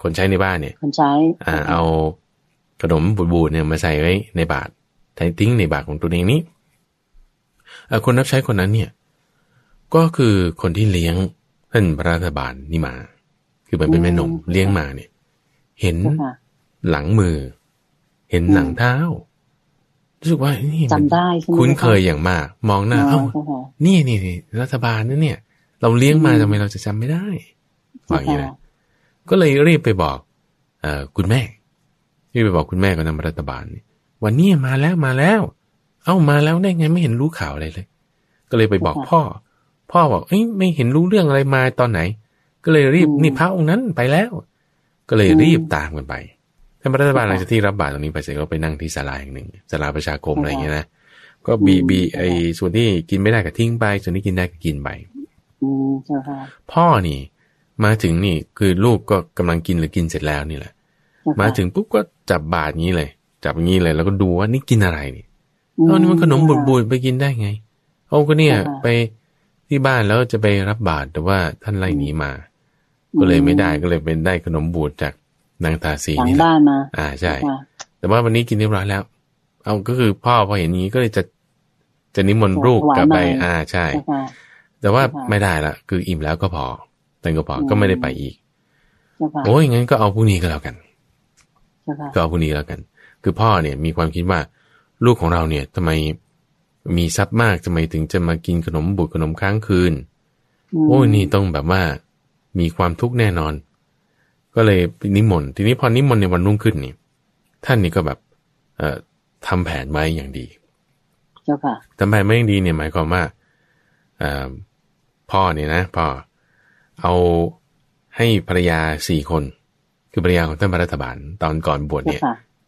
คนใช้ในบ้านเนี่ยคนใช้อ่าเอาขนมบูดๆเนี่ยมาใส่ไว้ในบาททิ้งในบาทของตัวเองนี้คนรับใช้คนนั้นเนี่ย ก็คือคนที่เลี้ยงท่านพระราชบาลนี่มา คือมันเป็นแม่นมเลี้ยงมาเนี่ย เห็นหลังมือ เห็นหลังเท้า รู้สึกว่านี่จำได้คุ้นเคยอย่างมาก มองหน้าเอ้านี่นี่นี่รัฐบาลนั่นเนี่ย เราเลี้ยงมาทำไมเราจะจำไม่ได้ว่าอย่างนี้นะก็เลยรีบไปบอกเออคุณแม่รีบไปบอกคุณแม่กับนำรัฐบาลวันนี้มาแล้วมาแล้ว เอ้ามาแล้วได้ไงไม่เห็นรู้ข่าวอะไรเลย ก็เลยไปบอกพ่อ พ่อบอกเอ้ยไม่เห็นรู้เรื่องอะไรมาตอนไหน ก็เลยรีบนี่พระองค์นั้นไปแล้ว ก็เลยรีบตามกันไป ท่านรัฐบาลหลังจากที่รับบาตรตรงนี้ไปเสร็จก็ไปนั่งที่ศาลาแห่งหนึ่งศาลาประชาคมอะไรอย่างเงี้ยนะก็บีบีไอ้ส่วนที่กินไม่ได้ก็ทิ้งไป ส่วนที่กินได้ก็กินไปพ่อนี่ มาถึงนี่คือลูกก็กำลังกินหรือกินเสร็จแล้วนี่แหละ มาถึงปุ๊บก็จับบาตรนี้เลย จับอย่างนี้เลยแล้วก็ดูว่านี่กินอะไรนี่เอานี่มันขนมบูดๆไปกินได้ไงเอาก็เนี่ยไปที่บ้านแล้วจะไปรับบาตรแต่ว่าท่านไล่หนีมา ก็เลยไม่ได้ก็เลยเป็นได้ขนมบูดจาก นางตาสีนี่บ้านมา อ่าใช่ แต่ว่าวันนี้กินเรียบร้อยแล้ว เอาก็คือพ่อพอเห็นนี้ก็เลยจะจะนิมนต์ลูกกลับไป อ่าใช่ แต่ว่าไม่ได้ละคืออิ่มแล้วก็พอแต่ก็พอก็ไม่ได้ไปอีกโอ้ยงั้นก็เอาพรุ่งนี้ก็แล้วกันก็เอาพรุ่งนี้แล้วกัน คือพ่อเนี่ยมีความคิดว่าลูกของเราเนี่ยทำไมมีทรัพย์มากทำไมถึงจะมากินขนมบุตรขนมค้างคืน โอ้ยนี่ต้องแบบว่า มีความทุกข์แน่นอน ก็เลยนิมนต์ทีนี้พอนิมนต์ในวันรุ่งขึ้นนี่ ท่านนี่ก็แบบเอ่อทำแผนไว้อย่างดี เจ้าค่ะทำแผนไว้อย่างดีเนี่ยหมายความว่าเอ่อพ่อเนี่ยนะพ่อเอาให้ภรรยาสี่คน คือภรรยาของท่านพระรัฐบาลตอนก่อนบวชเนี่ย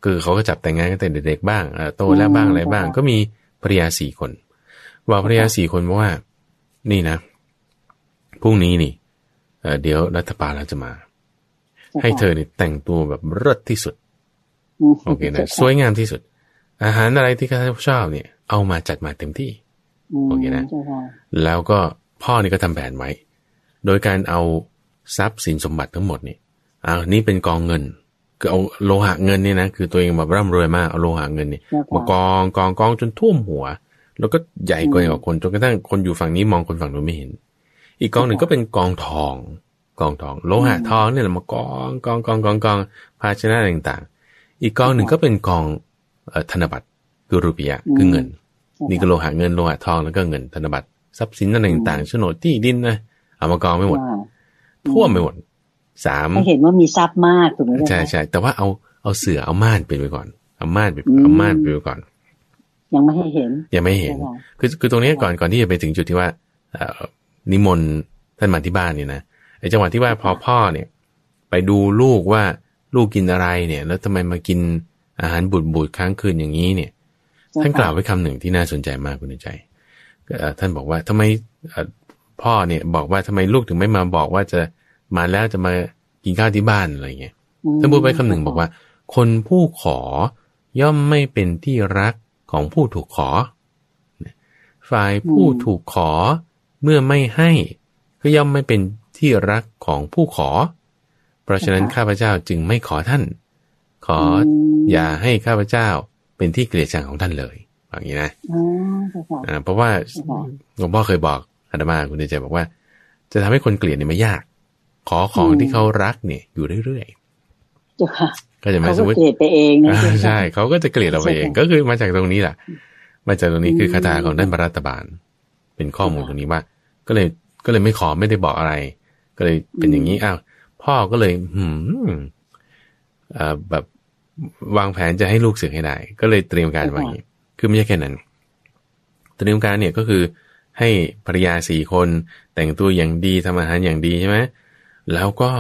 คือเขาก็จับแต่งงานกันแต่เด็กๆบ้างโตแล้วบ้างอะไรบ้าง ก็มีภรรยาสี่คนบอกภรรยาสี่คนว่า นี่นะพรุ่งนี้นี่เดี๋ยวรัฐบาลเราจะมา ให้เธอเนี่ยแต่งตัวแบบเลิศที่สุด โอเคนะสวยงามที่สุด อาหารอะไรที่เขาชอบเนี่ย เอามาจัดมาเต็มที่โอเคนะ แล้วก็พ่อนี่ก็ทำแผนไว้ โดยการเอาทรัพย์สินสมบัติทั้งหมดนี่อ่านี่เป็นกองเงิน คือเอาโลหะเงินเนี่ยนะ คือตัวเองแบบร่ำรวยมาก เอาโลหะเงินนี่มากองกองกองจนท่วมหัว แล้วก็ใหญ่กว่าคนจนกระทั่งคนอยู่ฝั่งนี้มองคนฝั่งนู้นไม่เห็น อีกกองหนึ่งก็เป็นกองทอง กองทอง โลหะทองเนี่ยเรามากองกองกองกองกองภาชนะต่างๆ อีกกองหนึ่งก็เป็นกองธนบัตรคือรูปียะคือเงิน นี่ก็โลหะเงินโลหะทองแล้วก็เงินธนบัตรทรัพย์สินอะไรต่างๆโฉนดที่ดินนะเอามากองไม่หมดท่วมไม่หมดสามเห็นว่ามีทรัพย์มากถูกไหมใช่ใช่แต่ว่าเอาเอาเสือเอาม่านเป็นไปก่อนเอาม่านไปเอาม่านไปก่อน ยังไม่ให้เห็น ยังไม่เห็น คือคือตรงนี้ก่อนก่อนที่จะไปถึงจุดที่ว่านิมนต์ท่านมาที่บ้านนี่นะไอ้ จังหวะที่ว่าพอพ่อเนี่ย ไปดูลูกว่าลูกกินอะไรเนี่ย แล้วทำไมมากินอาหารบูดบูดค้างคืนอย่างนี้เนี่ย ท่านกล่าวไว้คำหนึ่งที่น่าสนใจมากคุณใจท่านบอกว่าทำไมพ่อเนี่ยบอกว่าทำไมลูกถึงไม่มาบอกว่าจะมาแล้วจะมากินข้าวที่บ้านอะไรเงี้ยท่านพูดไว้คำหนึ่งบอกว่า คนผู้ขอย่อมไม่เป็นที่รักของผู้ถูกขอ ฝ่ายผู้ถูกขอเมื่อไม่ให้ ก็ย่อมไม่เป็น ที่รักของผู้ขอ เพราะฉะนั้นข้าพเจ้าจึงไม่ขอท่าน ขออย่าให้ข้าพเจ้าเป็นที่เกลียดชังของท่านเลยอย่างนี้นะอ่าเพราะว่าหลวงพ่อเคยบอกอาตมาคุณเจบอกว่า จะทำให้คนเกลียดเนี่ยไม่ยาก ขอของที่เขารักเนี่ยอยู่เรื่อยๆก็จะมาสมมติเกลียดไปเองนะใช่เขาก็จะเกลียดเราไปเองก็คือมาจากตรงนี้แหละมาจากตรงนี้คือคาถาของท่านพระรัตบาล เป็นข้อมูลตรงนี้ว่า ก็เลยก็เลยไม่ขอไม่ได้บอกอะไร ก็เลยเป็นอย่างนี้อ้าวพ่อก็เลยหืมอ่าแบบวางแผนจะให้ลูกสึกให้ได้ ก็เลยเตรียมการไว้คือไม่ใช่แค่นั้น เตรียมการเนี่ยก็คือให้ภรรยาสี่คนแต่งตัวอย่างดีทำอาหารอย่างดีใช่ไหมแล้วก็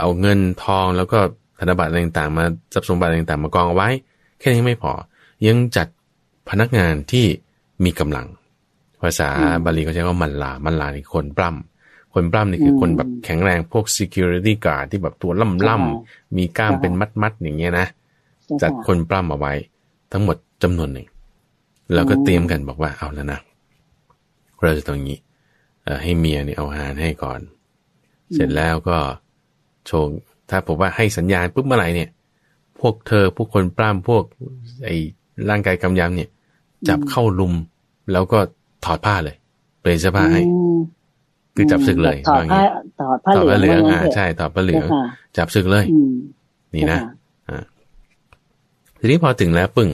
เอาเงินทองแล้วก็ธนบัตรต่างๆ มาทรัพย์สมบัติต่างๆ มากองเอาไว้ แค่นี้ไม่พอ ยังจัดพนักงานที่มีกำลัง ภาษาบาลีเขาใช้ว่ามันลา มันลานี่คนปล้ำ คนปล้ำนี่คือคนแบบแข็งแรงพวก security guard ที่แบบตัวล่ำล่ำมีกล้ามเป็นมัดมัดอย่างเงี้ยนะจัดคนปล้ำเอาไว้ ทั้งหมดจำนวนหนึ่ง แล้วก็เตรียมกันบอกว่าเอาแล้วนะเราจะต้องอย่างนี้อให้เมียเนี่ยเอาอาหารให้ก่อน เสร็จแล้วก็โชว์ถ้าผมว่าให้สัญญาณปุ๊บเมื่อไหร่เนี่ย พวกเธอพวกคนปล้ำพวก ไอ้ร่างกายกำยำเนี่ย จับเข้าลุมแล้วก็ถอดผ้าเลย เปลี่ยนเสื้อผ้าให้อืม คือจับศึกเลยถอดว่าอย่างผ้างี้ถอดผ้าถอดผ้าเหเหลืลือองงอ่าว่างั้นเถอะใช่ถอดผ้าเหลืองเจ้าค่ะจับศึกเลยอืมนี่นะเจ้าค่อ่าทีนี้พอถึงแล้วปึ้ง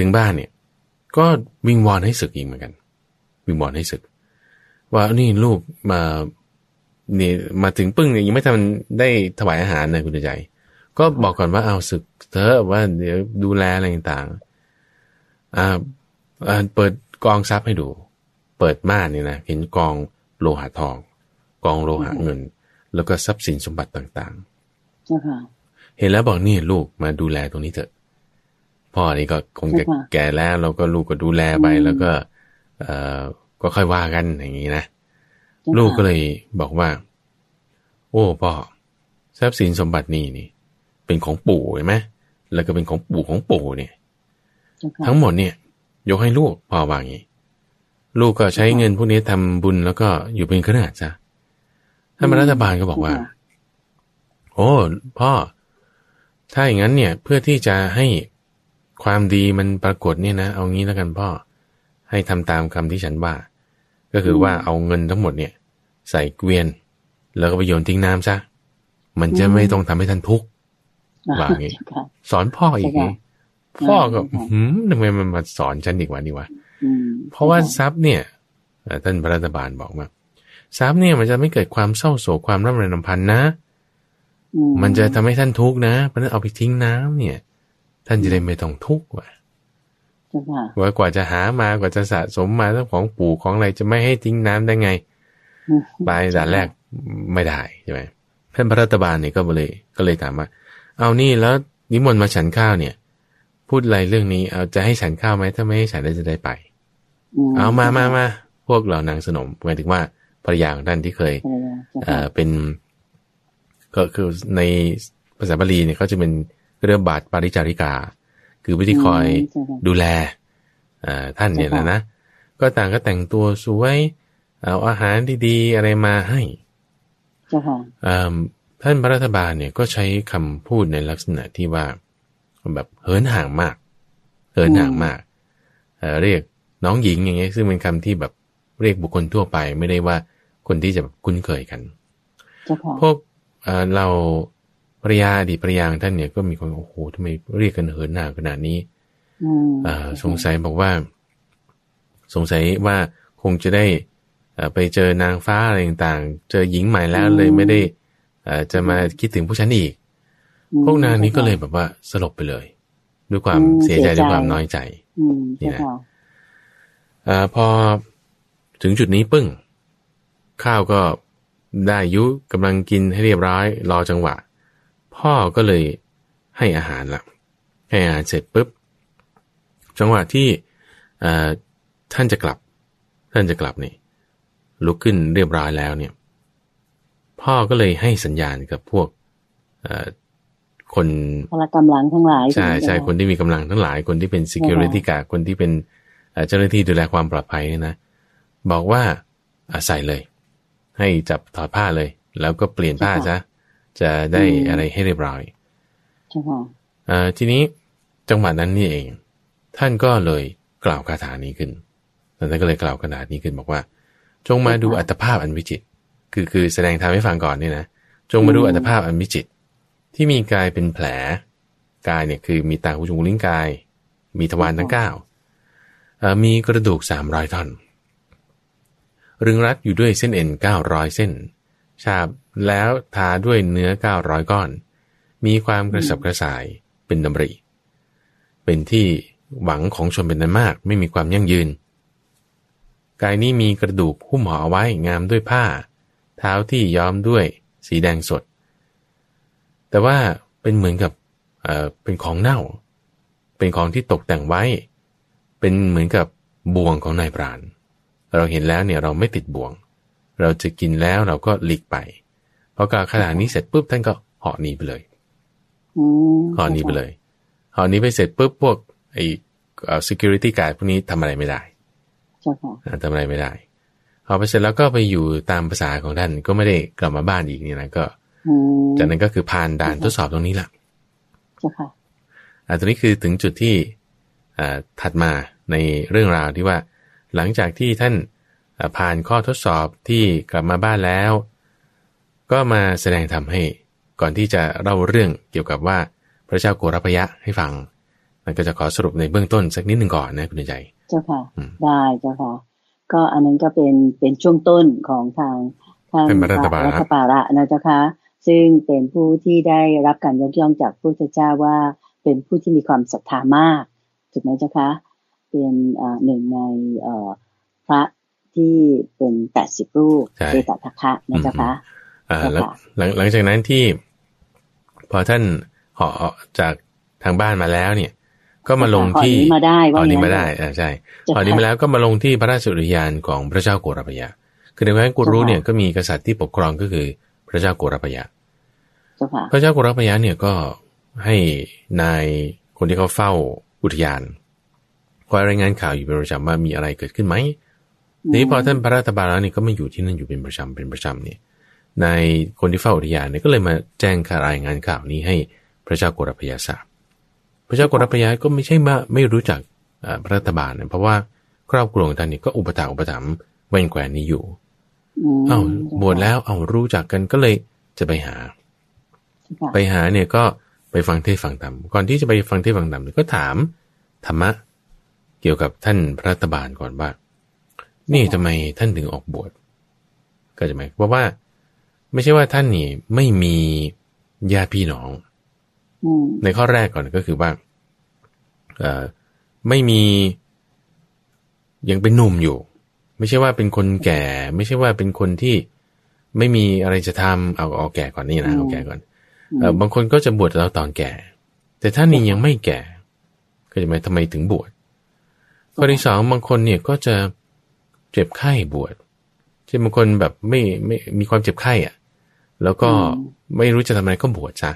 ถึงบ้านเนี่ย ก็วิงวอนให้ศึกอีกเหมือนกัน วิงวอนให้ศึก ว่านี่ลูกมาเนี่ยมาถึงปึ้งเนี่ยยังไม่ทันได้ถวายอาหารนะคุณใจก็บอกก่อนว่าเอาศึกเธอะว่าเดี๋ยวดูแลอะไรต่างๆอ่าอ่าเปิดกองทรัพย์ให้ดู เปิดม่านเนี่ยนะเห็นกอง โลหะทอง กองโลหะเงิน แล้วก็ทรัพย์สินสมบัติต่างๆเจ้าค่ะเห็นแล้วบอกนี่ลูกมาดูแลตรงนี้เถอะ พ่อนี่ก็คงจะใช่ค่ะแก่แล้วแล้วก็ลูกก็ดูแลไปอืมแล้วก็ เอ่อก็ค่อยว่ากันอย่างนี้นะเจ้าค่ะลูกก็เลยบอกว่า โอ้พ่อทรัพย์สินสมบัตินี่นี่ เป็นของปู่เห็นไหมแล้วก็เป็นของปู่ของปู่เนี่ยเจ้าค่ะทั้งหมดเนี่ย ยกให้ลูกพ่อว่าอย่างนี้ ลูกก็ใช้เงินพวกนี้ทำบุญแล้วก็อยู่เป็นขนาดซะท่านรัฐบาลก็บอกว่า โอ้พ่อ ถ้าอย่างนั้นเนี่ย เพื่อที่จะให้ความดีมันปรากฏเนี่ยนะ เอางี้แล้วกันพ่อ ให้ทำตามคำที่ฉันว่า ก็คือว่าเอาเงินทั้งหมดเนี่ย ใส่เกวียน แล้วก็ไปโยนทิ้งน้ำซะมันจะไม่ต้องทำให้ท่านทุกข์ว่าอย่างงี้เจ้าค่ะสอนพ่ออีกใช่ไงค่ะพ่อก็อ่าหืมทำไมมันมาสอนฉันอีกวะนี่วะอืม เพราะว่าทรัพย์เนี่ยเอ่อท่านพระรัฐบาลบอกมาทรัพย์เนี่ยมันจะไม่เกิดความเศร้าโศกความร่ำไรรำพันนะอืมันจะทำให้ท่านทุกข์นะเพราะฉะนั้นเอาไปทิ้งน้ำเนี่ย ท่านจะได้ไม่ต้องทุกข์ว่ะเจ้าค่ะว่ากว่าจะหามากว่าจะสะสมมาทั้งของปู่ของอะไรจะไม่ให้ทิ้งน้ำได้ไงอืมปลายด่านแรกไม่ได้ใช่ไหมท่านพระรัฐบาลเนี่ยก็เลยก็เลยถามว่าเอานี่แล้วนิมนต์มาฉันข้าวเนี่ย พูดอะไรเรื่องนี้เอาจะให้ฉันข้าวไหมถ้าไม่ให้ฉันแล้วจะได้ไป เอามามามาพวกเรานางสนมหมายถึงว่าภรรยาของท่านที่เคยเจ้าค่ะเจ้าเอ่ค่ะอเป็น ก็คือในภาษาบาลีเนี่ยเขาจะเป็นเรื่องบาทปาริจาริกา คือผู้ที่คอยเจ้าค่ะดูแลเอ่อท่านเนี่ยใช่นะค่ะนะก็ต่างก็แต่งตัวสวยเอาอาหารดีๆ อะไรมาให้เจ้าค่ะเอิ่มท่านพระรัฐบาลเนี่ยก็ใช้คำพูดในลักษณะที่ว่าแบบเหินห่างมากเหินห่างมากเอ่อเรียก น้องหญิงอย่างเงี้ยซึ่งเป็นคำที่แบบเรียกบุคคลทั่วไปไม่ได้ว่าคนที่จะแบบคุ้นเคยกันเจ้าค่ะพวกเอ่อเราภรรยาอดีตภรรยาของท่านเนี่ยก็มีคนโอ้โหทำไมเรียกกันเหินห่างขนาดนี้อืมเอ่อสงสัยบอกว่า สงสัยว่าคงจะได้เอ่อไปเจอนางฟ้าอะไรต่างๆ เจอหญิงใหม่แล้วเลยไม่ได้เอ่อจะมาคิดถึงผู้ฉันอีก พวกนางนี้ก็เลยแบบว่าสลบไปเลย ด้วยความอืมเสียใจเสียใจด้วยความน้อยใจอืมนี่เจ้านะค่ะเอ่อพอถึงจุดนี้ปึ้ง ข้าวก็ได้อายุกำลังกินให้เรียบร้อยรอจังหวะ พ่อก็เลยให้อาหารละให้อาหารเสร็จปุ๊บ จังหวะที่เอ่อท่านจะกลับ ท่านจะกลับนี่ลุกขึ้นเรียบร้อยแล้วเนี่ย พ่อก็เลยให้สัญญาณกับพวกเอ่อคนพละกำลังทั้งหลาย ใช่ใช่ไหมคนที่มีกำลังทั้งหลาย คนที่เป็น security guard คนที่เป็น เอ่อเจ้าหน้าที่ดูแลความปลอดภัยเนี่ยนะ บอกว่าอะใส่เลย ให้จับถอดผ้าเลย แล้วก็เปลี่ยนผ้าซะจะได้อะไรให้เรียบร้อยเจ้าค่ะเอ่อทีนี้จังหวะนั้นนี่เอง ท่านก็เลยกล่าวคาถานี้ขึ้นท่านก็เลยกล่าวคาถานี้ขึ้นบอกว่า จงมาดูอัตภาพอันวิจิตรคือคือแสดงธรรมให้ฟังก่อนเนี่ยนะจงมาดูอัตภาพอันวิจิตรที่มีกายเป็นแผล กายเนี่ยคือมีตาหูจมูกลิ้นกาย มีทวารทั้งเก้าเอ่อ มีกระดูกสามร้อยท่อน รึงรัดอยู่ด้วยเส้นเอ็นเก้าร้อยเส้น ฉาบแล้วทาด้วยเนื้อเก้าร้อยก้อน มีความกระสับกระส่ายเป็นดำริ เป็นที่หวังของชนเป็นนันมากไม่มีความยั่งยืน กายนี้มีกระดูกหุ้มห่อเอาไว้งามด้วยผ้า เท้าที่ย้อมด้วยสีแดงสด แต่ว่าเป็นเหมือนกับเเป็นของเน่า เป็นของที่ตกแต่งไว้ เป็นเหมือนกับบ่วงของนายพราน เราเห็นแล้วเนี่ยเราไม่ติดบ่วง เราจะกินแล้วเราก็หลีกไปพอกล่าวขนาดนี้เสร็จปุ๊บท่านก็เหาะหนีไปเลยอืมเหาะหนีไปเลยเหาะหนีไปเสร็จปุ๊บพวกไอ้เอ่อ security guard พวกนี้ทำอะไรไม่ได้เจ้าค่ะอ่าทำอะไรไม่ได้เหอไปเสร็จแล้วก็ไปอยู่ตามภาษาของท่านก็ไม่ได้กลับมาบ้านอีกนี่นะก็อืมจากนั้นก็คือผ่านด่านทดสอบตรงนี้แหละเจ้าค่ะอ่าตรงนี้คือถึงจุดที่อ่า ถัดมาในเรื่องราวที่ว่า หลังจากที่ท่านอ่าผ่านข้อทดสอบที่กลับมาบ้านแล้ว ก็มาแสดงธรรมให้ก่อนที่จะเล่าเรื่องเกี่ยวกับว่าพระเจ้าโกรพยะให้ฟังมันก็จะขอสรุปในเบื้องต้นสักนิดหนึ่งก่อนนะคุณใจ เจ้าค่ะอืมได้เจ้าค่ะ ก็อันนั้นก็เป็นเป็นช่วงต้นของทางทางเป็นพระรัตบาระรัตบาระนะเจ้าค่ะซึ่งเป็นผู้ที่ได้รับการยกย่องจากพระพุทธเจ้าว่าเป็นผู้ที่มีความศรัทธามาก ถูกไหมเจ้าคะ เป็นอ่าหนึ่งในเอ่อพระที่เป็นแปดสิบรูปใช่เอตทัคคะนะเจ้าคะอ่าเจ้าแล้วค่ะหลังหลังจากนั้นที่ พอท่านเหาะจากทางบ้านมาแล้วเนี่ย ก็มาลงที่ขอนี้มาได้เหว่าอนี้งั้นมาได้อ่าใช่เจ้าเหอนี้ค่ะมาแล้วก็มาลงที่พระราชอุทยานของพระเจ้าโกรพยะ คือในแคว้นกุรุเจ้าค่ะเนี่ยก็มีกษัตริย์ที่ปกครองก็คือพระเจ้าโกรพยะเจ้าค่ะพระเจ้าโกรพยะเนี่ยก็ให้นายคนที่เขาเฝ้า อุทยานคอยรายงานข่าวอยู่เป็นประจำว่ามีอะไรเกิดขึ้นไหมทีนี้พอท่านพระราตบาลแล้วนี่ก็ไม่อยู่ที่นั่นอยู่เป็นประจำเป็นประจำเนี่ยนายคนที่เฝ้าอุทยานเนี่ยก็เลยมาแจ้งข่าวรายงานข่าวนี้ให้พระเจ้าโกรพยาทราบพระเจ้าโกรพยาก็ไม่ใช่มาไม่รู้จักอ่าพระรัตบาลนะเพราะว่าครอบครัวของท่านนี่ก็อุปถัมภ์อุปถัมภ์แว่นแขวนนี้อยู่มเอ้าบวชแล้วเอ้ารู้จักกันก็เลยจะไปหาเจ้าค่ะไปหาเนี่ยก็ ไปฟังเทศน์ฟังธรรมก่อนที่จะไปฟังเทศน์ฟังธรรมเนี่ยก็ถามธรรมะเกี่ยวกับท่านพระรัตบาลก่อนว่านี่ทำไมท่านถึงออกบวชก็จะหมายเพราะว่า ไม่ใช่ว่าท่านนี่ไม่มีญาติพี่น้องอืมในข้อแรกก่อนก็คือว่าเอ่อไม่มียังเป็นหนุ่มอยู่ ไม่ใช่ว่าเป็นคนแก่ ไม่ใช่ว่าเป็นคนที่ไม่มีอะไรจะทำเอาเอาแก่ก่อนนี่นะเอาแก่ก่อนเอ่อ บางคนก็จะบวชแล้วตอนแก่ แต่ท่านนี่ยังไม่แก่ก็จะหมายทำไมถึงบวชข้อที่สองบางคนเนี่ยก็จะเจ็บไข้บวชเช่นบางคนแบบไม่ไม่มีความเจ็บไข้อะ แล้วก็อืมไม่รู้จะทำอะไรก็บวชซะ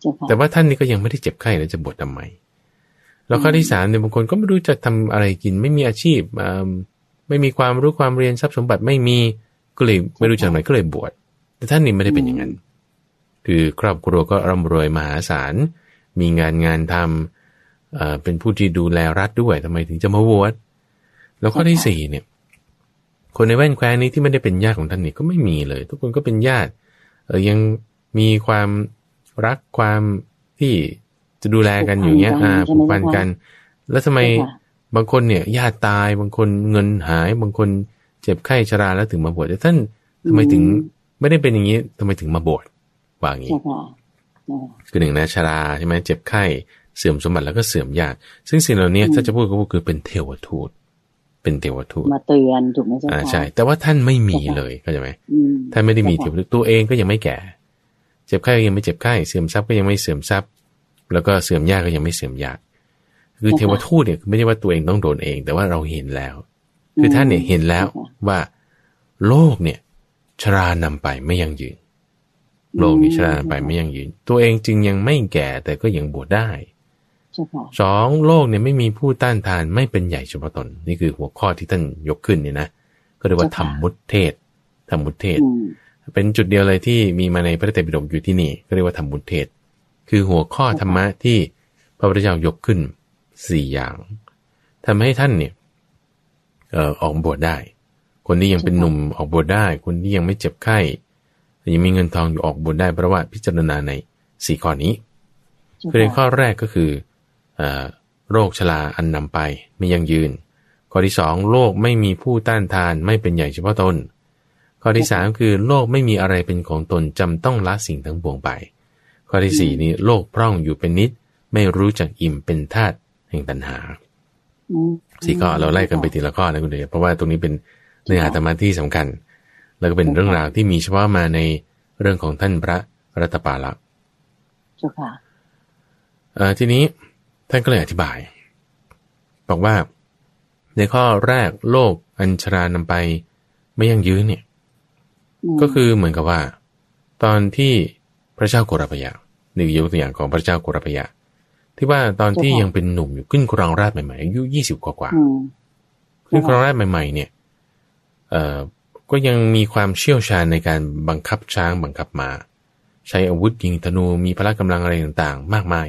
เจ้าค่ะแต่ว่าท่านนี่ก็ยังไม่ได้เจ็บไข้แล้วจะบวชทำไมแล้วข้อที่สามเนี่ยบางคนก็ไม่รู้จะทำอะไรกิน ไม่มีอาชีพอ่าไม่มีความรู้ความเรียนทรัพย์สมบัติไม่มีก็เลยไม่รู้จะทำอะไรก็เลยบวชแต่ท่านนี่ไม่ได้เป็นอย่างนั้น คือครอบครัวก็ร่ำรวยมหาศาล มีงานงานทำเอ่อเป็นผู้ที่ดูแลรัฐด้วยทำไมถึงจะมาบวชแล้วข้อที่สี่เนี่ย คนในแว่นแคว้นนี้ที่ไม่ได้เป็นญาติของท่านนี่ก็ไม่มีเลย ทุกคนก็เป็นญาติเออยังมีความรักความที่จะดูแลกันอยู่เงี้ยอ่าผูกพันกัน แล้วทำไมเจ้าค่ะบางคนเนี่ยญาติตายบางคนเงินหาย บางคนเจ็บไข้ชราแล้วถึงมาบวชแต่ท่านทำไมถึงไม่ได้เป็นอย่างนี้ทำไมถึงมาบวช ว่าอย่างนี้เจ้าค่ะเจ้าค่ะคือหนึ่งนะชราใช่ไหมเจ็บไข้เสื่อมสมบัติแล้วก็เสื่อมญาติซึ่งสิ่งเหล่านี้อืมถ้าจะพูดก็คือเป็นเทวทูต เป็นเทวทูตมาเตือนถูกไหมเจ้าอ่าค่ะใช่ แต่ว่าท่านไม่มีเจ้าค่ะเลยเข้าใจไหมอืมท่านไม่ได้มีเทเจ้าค่ะวทูตตัวเองก็ยังไม่แก่ เจ็บไข้ก็ยังไม่เจ็บไข้เสื่อมทรัพย์ก็ยังไม่เสื่อมทรัพย์ แล้วก็เสื่อมญาติก็ยังไม่เสื่อมญาติคือเทวทูตเนี่ยไม่ใช่ว่าตัวเองต้องโดนเอง แต่ว่าเราเห็นแล้ว คือท่านเนี่ยเห็นแล้วว่า โลกเนี่ย ชรานำไปไม่ยั่งยืน โลกนี้ชรานำไปไม่ยั่งยืน ตัวเองจึงยังไม่แก่แต่ก็ยังบวชได้เจ้าค่ะสองโลกเนี่ยไม่มีผู้ต้านทานไม่เป็นใหญ่เฉพาะตน นี่คือหัวข้อที่ท่านยกขึ้นเนี่ยนะก็เรียกว่าธรรมมุตเทศธรรมมุตเทศอืมเป็นจุดเดียวเลยที่มีมาในพระไตรปิฎกอยู่ที่นี่ ก็เรียกว่าธรรมมุตเทศ คือหัวข้อธรรมะที่พระพุทธเจ้ายกขึ้นสี่อย่างทำให้ท่านเนี่ยเอ่อออกบวชได้ คนที่ยังเป็นหนุ่มออกบวชได้ คนที่ยังไม่เจ็บไข้ ยังมีเงินทองอยู่ออกบวชได้เพราะว่าพิจารณาในสี่ข้อนี้เจ้าคือในข้อค่ะแรกก็คือเอ่อโรคชราอันนำไปไม่ยั่งยืน ข้อที่สองโลกไม่มีผู้ต้านทานไม่เป็นใหญ่เฉพาะตน ข้อที่สามคือโลกไม่มีอะไรเป็นของตนจำต้องละสิ่งทั้งปวงไป ข้อที่สี่นี้โลกพร่องอยู่เป็นนิด ไม่รู้จักอิ่มเป็นธาตุแห่งตัณหาอืมสี่ข้อเราไล่กันไปทีละข้อนะคุณเดชเพราะว่าตรงนี้เป็นเนื้อหาธรรมะที่สำคัญ แล้วก็เป็นเรื่องราวที่มีเฉพาะมาในเรื่องของท่านพระรัตปาละเจ้าค่ะเอ่อทีนี้ท่านก็เลยอธิบาย บอกว่า ในข้อแรกโลกอัญชรานำไปไม่ยั่งยืนเนี่ยมก็คือเหมือนกับว่า ตอนที่พระเจ้าโกรพยะหนึ่งยกตัวอย่างของพระเจ้าโกรพยะที่ว่าตอนที่ยังเป็นหนุ่มอยู่ขึ้นครองราชย์ใหม่ๆอายุยี่สิบกว่าอืมๆขึ้นครองราชย์ใหม่ ๆ เนี่ย เอ่อ ก็ยังมีความเชี่ยวชาญในการบังคับช้างบังคับมา้าใช้อาวุธยิงธนูมีพละกำลังอะไรต่างๆ มากมาย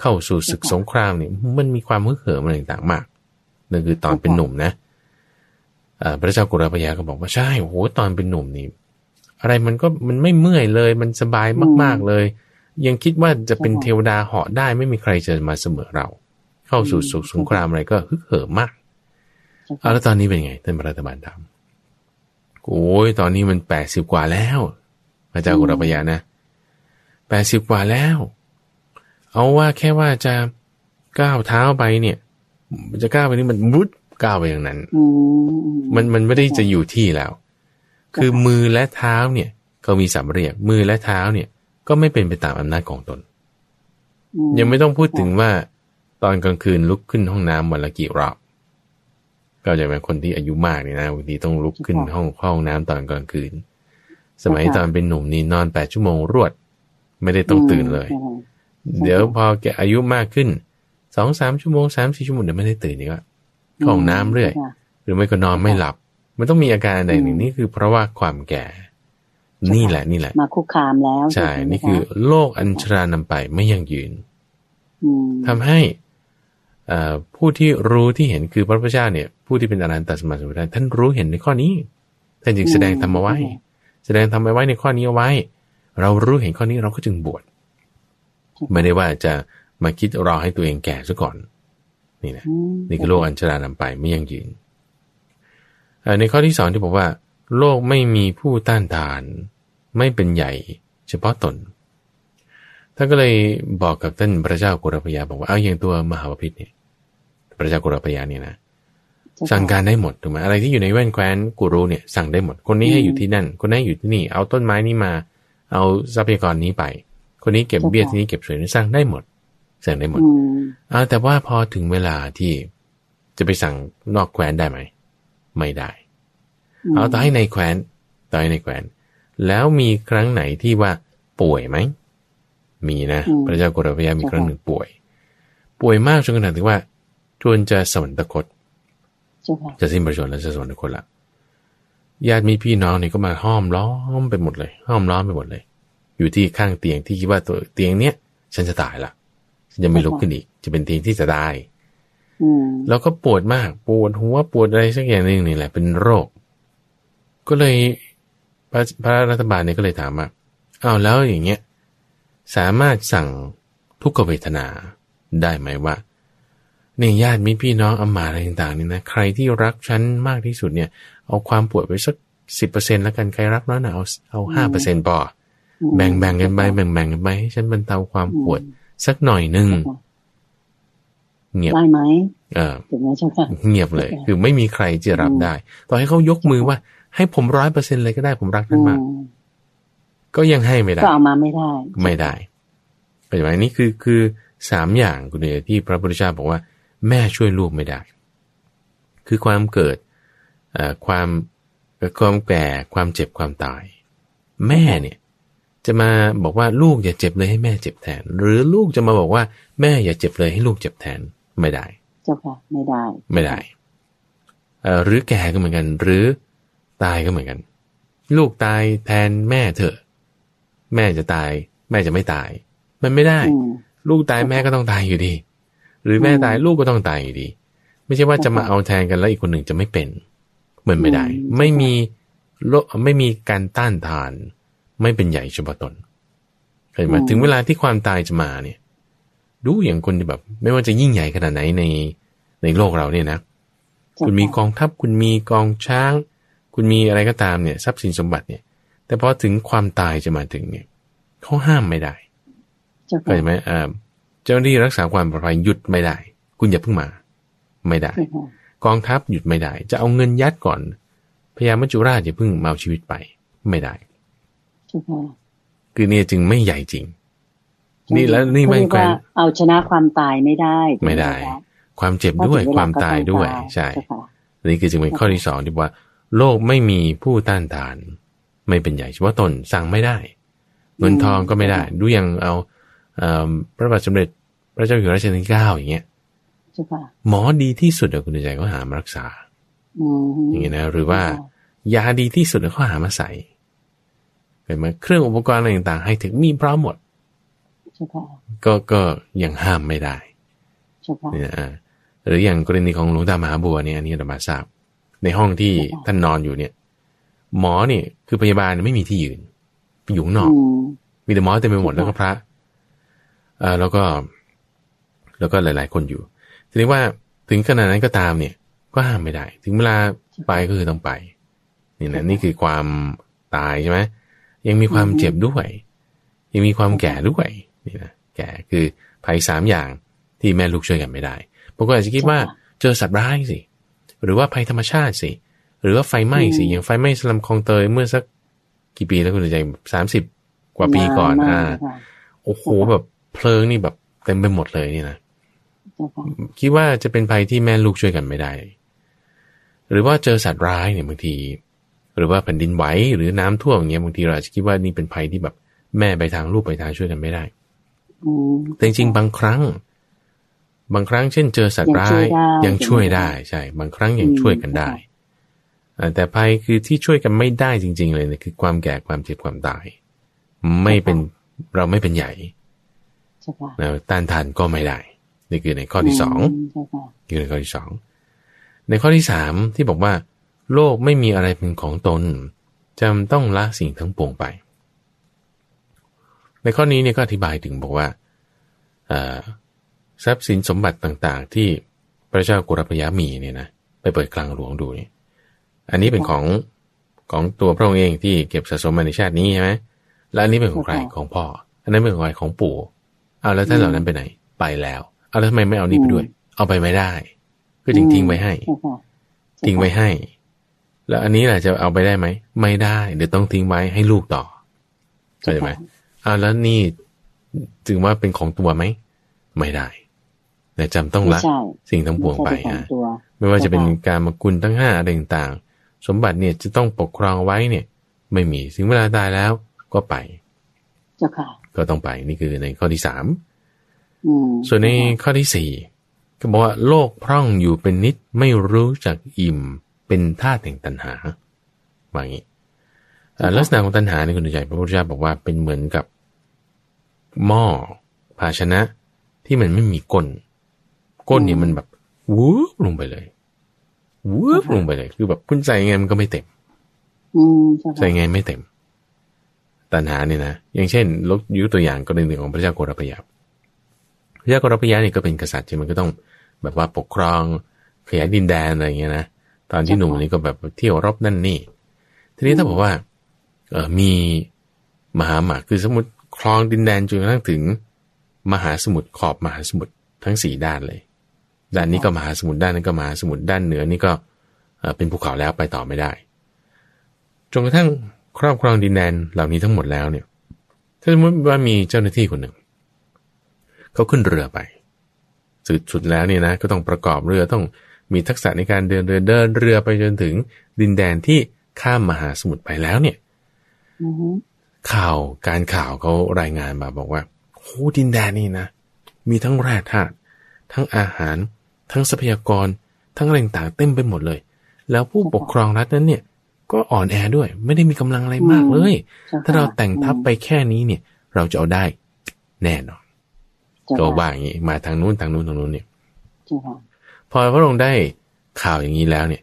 เข้าสู่ศึกสงครามเนี่ยมันมีความฮึกเหิมอะไรต่างๆมากนั่นคือตอนเป็นหนุ่มนะพระเจ้ากุรปยาก็บอกว่าใช่โอ้โหตอนเป็นหนุ่มนี่อะไรมันก็มันไม่เมื่อยเลย มันสบายมาก ๆเลย ยังคิดว่าจะเป็นเทวดาเหาะได้ไม่มีใครจะมาเสมอเรา เข้าสู่สุสงครามอะไรก็ฮึกเหิมมากเอาแล้วตอนนี้เป็นไงท่านพระรัฐบาลถาม โอ้ยตอนนี้มันแปดสิบกว่าแล้วพระเจ้ากุรปยานะแปดสิบกว่าแล้ว เอาว่าแค่ว่าจะก้าวเท้าไปเนี่ย จะก้าวไปนี่มันรุดก้าวไปอย่างนั้นมันมันไม่ได้จะอยู่ที่แล้ว คือมือและเท้าเนี่ยเขามีสัมเรียกมือและเท้าเนี่ย ก็ไม่เป็นไปตามอำนาจของตน ยังไม่ต้องพูดถึงว่า ตอนกลางคืนลุกขึ้นห้องน้ำวันละกี่รอบ ก็จะเป็นคนที่อายุมากเนี่ยนะบางทีต้องลุกขึ้นห้องห้องน้ำตอนกลางคืน สมัยตอนเป็นหนุ่มนี่นอนแปดชั่วโมงรวด ไม่ได้ต้องตื่นเลย เดี๋ยวพอแกอายุมากขึ้นสองสามชั่วโมงสามสี่ชั่วโมงเดี๋ยวไม่ได้ตื่นอีกว่าห้องน้ำเรื่อย หรือไม่ก็นอนไม่หลับ มันต้องมีอาการใดหนึ่งนี่คือเพราะว่าความแก่ นี่แหละนี่แหละ มาคุกคามแล้ว ใช่ นี่คือโลกอัญชรานำไปไม่ยั่งยืนทำให้ ผู้ที่รู้ที่เห็นคือพระพุทธเจ้าเนี่ย ผู้ที่เป็นอรหันตสมาสมุทรท่านรู้เห็นในข้อนี้ท่านจึงแสดงธรรมเอาไว้ แสดงธรรมเอาไว้ในข้อนี้เอาไว้ เรารู้เห็นข้อนี้เราก็จึงบวชไม่ได้ว่าจะมาคิดรอให้ตัวเองแก่ซะก่อน นี่นะนี่คือโลกอัญชรานำไปไม่ยั่งยืนในข้อที่สองที่บอกว่า โลกไม่มีผู้ต้านทาน ไม่เป็นใหญ่ เฉพาะตนท่านก็เลยบอกกับท่านพระเจ้ากุรพยาบอกว่าเอาอย่างตัวมหาวพิษเนี่ย พระเจ้ากุรพยาเนี่ยนะสั่งการได้หมดถูกไหมอะไรที่อยู่ในแว่นแคว้นกูรูเนี่ยสั่งได้หมด คนนี้ให้อยู่ที่นั่น คนนั้นอยู่ที่นี่ เอาต้นไม้นี้มา เอาทรัพยากรนี้ไป คนนี้เก็บเบี้ยที่นี้เก็บสวยนี่สร้างได้หมด สั่งได้หมดอ่าแต่ว่าพอถึงเวลาที่จะไปสั่งนอกแคว้นได้ไหม ไม่ได้ เอาต่อให้ในแคว้นต่อให้ในแคว้นแล้วมีครั้งไหนที่ว่าป่วยไหม มีนะ พระเจ้ากรพยามีครั้งหนึ่งป่วย ป่วยมากจนขนาดที่ว่า จนจะสวรรคตจะสิ้นประชนแล้วจะสวรรคตละญาติมีพี่น้องเนี่ยก็มาห้อมล้อมไปหมดเลย ห้อมล้อมไปหมดเลย อยู่ที่ข้างเตียงที่คิดว่าตัวเตียงเนี้ยฉันจะตายละฉันจะไม่ลุกขึ้นอีก จะเป็นเตียงที่จะตายแล้วก็ปวดมากปวดหัวปวดอะไรสักอย่างหนึ่งนี่แหละเป็นโรค ก็เลยพระพระรัฐบาลเนี่ยก็เลยถามว่าอ้าวแล้วอย่างเงี้ย สามารถสั่งทุกขเวทนาได้ไหมว่า เนี่ยญาติมิพี่น้องอามาอะไรต่างๆนี่นะใครที่รักฉันมากที่สุดเนี่ย เอาความปวดไปสักสิบเปอร์เซ็นแล้วกันใครรักน้อยหนาเอาเอาห้าเปอร์เซ็นต์พอแบ่งแบ่งกันไปแบ่งแบ่งกันไปให้ฉันบรรเทาความปวดสักหน่อยหนึ่งเงียบได้ไหมเออเงียบเลย คือไม่มีใครจะรับได้ ต่อให้เขายกมือว่า ให้ผมร้อยเปอร์เซ็นเลยก็ได้ผมรักท่านมาก ก็ยังให้ไม่ได้ก็เอามาไม่ได้ ไม่ได้เป็นไหมนี่คือคือสามอย่างคุณเดียที่พระพุทธเจ้าบอกว่า แม่ช่วยลูกไม่ได้ คือความเกิดความความแก่ความเจ็บความตาย แม่เนี่ยจะมาบอกว่าลูกอย่าเจ็บเลยให้แม่เจ็บแทน หรือลูกจะมาบอกว่าแม่อย่าเจ็บเลยให้ลูกเจ็บแทนไม่ได้ เจ้าค่ะไม่ได้ ไม่ได้หรือแก่ก็เหมือนกัน หรือตายก็เหมือนกัน ลูกตายแทนแม่เถอะ แม่จะตาย แม่จะไม่ตาย มันไม่ได้ ลูกตายแม่ก็ต้องตายอยู่ดี หรือแม่ตายลูกก็ต้องตายอยู่ดี ไม่ใช่ว่าจะมาเอาแทนกันแล้วอีกคนหนึ่งจะไม่เป็นมันไม่ได้ ไม่มีโลไม่มีการต้านทาน ไม่เป็นใหญ่เฉพาะตนเห็นไหมถึงเวลาที่ความตายจะมาเนี่ย ดูอย่างคนที่แบบ ไม่ว่าจะยิ่งใหญ่ขนาดไหนในในโลกเราเนี่ยนะ คุณมีกองทัพคุณมีกองช้าง คุณมีอะไรก็ตามเนี่ย ทรัพย์สินสมบัติเนี่ย แต่พอถึงความตายจะมาถึงเนี่ยเขาห้ามไม่ได้เข้าใจไหมอ่าเจ้าหน้าที่รักษาความปลอดภัยหยุดไม่ได้ คุณอย่าเพิ่งมา ไม่ได้ กองทัพหยุดไม่ได้ จะเอาเงินยัดก่อนพญามัจจุราชจะพึ่งมาเอาชีวิตไป ไม่ได้ คือเนี่ยจึงไม่ใหญ่จริง นี่แล้วนี่ไม่แกนเอาชนะความตายไม่ได้ ไม่ได้ ความเจ็บด้วยความตายด้วย ใช่นี่คือจึงเป็นข้อที่สองที่ว่า โลกไม่มีผู้ต้านทาน ไม่เป็นใหญ่เฉพาะตนสั่งไม่ได้ เงินทองก็ไม่ได้ ดูอย่างเอาพระบาทสมเด็จ พระเจ้าอยู่หัวรัชกาลที่เก้าอย่างเงี้ยหมอดีที่สุดอะคุณใจก็หามารักษาอย่างเงี้ยนะหรือว่ายาดีที่สุดเขาหามาใส่เห็นไหมเครื่องอุปกรณ์อะไรต่างๆให้ถึงมีพร้อมหมดเจ้าค่ะก็ก็ยังห้ามไม่ได้เจ้าค่ะเนี่ยอ่าหรืออย่างกรณีของหลวงตามหาบัวเนี่ยอันนี้ธรรมาทราบ ในห้องที่ค่ะท่านนอนอยู่เนี่ย หมอเนี่ยคือพยาบาลไม่มีที่ยืนอยู่ข้างนอกอืมมีแต่หมอเต็มไปหมดค่ะแล้วก็พระเอ่าแล้วก็ แล้วก็หลาย ๆ คนอยู่ทีนี้ว่าถึงขนาดนั้นก็ตามเนี่ย ก็ห้ามไม่ได้ ถึงเวลาไปก็คือต้องไปนี่นะนี่คือความตายใช่ไหมยังมีความเจ็บด้วย ยังมีความแก่ด้วยนี่นะแก่คือภัยสามอย่างที่แม่ลูกช่วยกันไม่ได้บางคนอาจจะคิดว่าเจอสัตว์ร้ายสิ หรือว่าภัยธรรมชาติสิ หรือว่าไฟไหม้สิ อย่างไฟไหม้สลัมคลองเตยเมื่อสักกี่ปีแล้วคุณใจสามสิบกว่าปีก่อนมาอ่ากค่ะโอ้โหแบบเพลิงนี่แบบเต็มไปหมดเลยนี่นะเจ้า ค่ะคิดว่าจะเป็นภัยที่แม่ลูกช่วยกันไม่ได้ หรือว่าเจอสัตว์ร้ายเนี่ยบางที หรือว่าแผ่นดินไหวหรือน้ำท่วมอย่างเงี้ยบางทีเราอาจจะคิดว่านี่เป็นภัยที่แบบแม่ไปทางลูกไปทางช่วยกันไม่ได้อืมแต่จริงๆบางครั้ง บางครั้งเช่น เจอสัตว์ร้ายยัยังงช่ช่ววยยได้ได้ใช่ บางครั้งยังอืมช่วยกันได้อ่าแต่ภัยคือที่ช่วยกันไม่ได้จริง ๆ เลยเนี่ยคือความแก่ความเจ็บความตาย ไม่เป็นเราไม่เป็นใหญ่เจ้าค่ะนะต้านทานก็ไม่ได้ นี่คือในข้อที่สองมเจ้าค่ะคือในข้อที่สองในข้อที่สามที่บอกว่า โลกไม่มีอะไรเป็นของตนจำต้องละสิ่งทั้งปวงไป ในข้อนี้เนี่ยก็อธิบายถึงบอกว่าเอ่อทรัพย์สินสมบัติต่างๆ ที่พระเจ้ากุรพยามีเนี่ยนะไปเปิดกลางหลวงดูเนี่ยอันนี้เป็นของของตัวพระองค์เองที่เก็บสะสมมาในชาตินี้ใช่ไหมแล้วอันนี้เป็นของใครของพ่อ อันนั้นเป็นของใครของปู่เอาแล้วท่านเหล่านั้นไปไหน ไปแล้ว เอาแล้วทำไมไม่เอานี่ไปด้วย เอาไปไม่ได้ ก็จึงทิ้งไว้ให้เจ้าค่ะทิ้งไว้ให้ แล้วอันนี้แหละจะเอาไปได้ไหม ไม่ได้ เดี๋ยวต้องทิ้งไว้ให้ลูกต่อเข้าใจไหมอ้าวแล้วนี่ถึงว่าเป็นของตัวไหม ไม่ได้แต่จำต้องละไม่ใช่สิ่งทั้งปวงไปม่ใช่เนขออะตัวไม่ว่าจะเป็นใช่ค่ะการมากุลทั้งห้าอะไรต่างๆ สมบัติเนี่ยจะต้องปกครองไว้เนี่ย ไม่มีถึงเวลาตายแล้วก็ไปเจ้าค่ะก็ต้องไปนี่คือในข้อที่สามอืม ส่วนในข้อที่สี่ก็บอกว่าโลกพร่องอยู่เป็นนิดไม่รู้จักอิ่มเป็นท่าแห่งตัณหาว่าอย่างนี้อ่าลักษณะของตัณหาในคุณใจพระพุทธเจ้าบอกว่าเป็นเหมือนกับ หม้อภาชนะที่มันไม่มีก้น ก้นเนี่ยมันแบบวูบลงไปเลยวูบลงไปเลย คือแบบคุณใส่ไงมันก็ไม่เต็มอืมเจ้าใส่ค่ะไงไม่เต็ม ตัณหาเนี่ยนะอย่างเช่นลกยุตัวอย่างกรณีของพระเจ้าโกรพยาพ ระเจ้ากรพยาเนี่ยก็เป็นกษัตริย์ที่มันก็ต้องแบบว่าปกครองขยายดินแดนอะไรอย่างเงี้ยนะตอนที่หนุ่มนี่ก็แบบเที่ยวรบนั่นนี่ ทีนี้ถ้าบอกว่าเออมีมหาหมากคือสมมติครองดินแดนจนกระทั่งถึง มหาสมุทรขอบมหาสมุทรทั้งสี่ด้านเลย ด้านนี้ก็มหาสมุทรด้านนั้นก็มหาสมุทรด้านเหนือนี่ก็เอ่อเป็นภูเขาแล้วไปต่อไม่ได้จนกระทั่งครอบครองดินแดนเหล่านี้ทั้งหมดแล้วเนี่ย ถ้าสมมติว่ามีเจ้าหน้าที่คนหนึ่ง เขาขึ้นเรือไปสุดสุดแล้วเนี่ยนะก็ต้องประกอบเรือต้องมีทักษะในการเดินเรือเดินเรือไปจนถึงดินแดนที่ข้ามมหาสมุทรไปแล้วเนี่ยอือฮึข่าวการข่าวเขารายงานมาบอกว่าโอ้ดินแดนนี่นะ มีทั้งแร่ธาตุทั้งอาหาร ทั้งทรัพยากร ทั้งอะไรต่างๆเต็มไปหมดเลย แล้วผู้ปกครองรัฐนั้นเนี่ย ก็อ่อนแอด้วย ไม่ได้มีกำลังอะไรมากเลยจ้ค่ะถ้าเราแต่งทัพไปแค่นี้เนี่ย เราจะเอาได้แน่นอนเจ้า ก็ค่ะว่าอย่างนี้มาทางนู้นทางนู้นทางนู้นเนี่ยเจ้าค่ะพอพระองค์ได้ข่าวอย่างนี้แล้วเนี่ย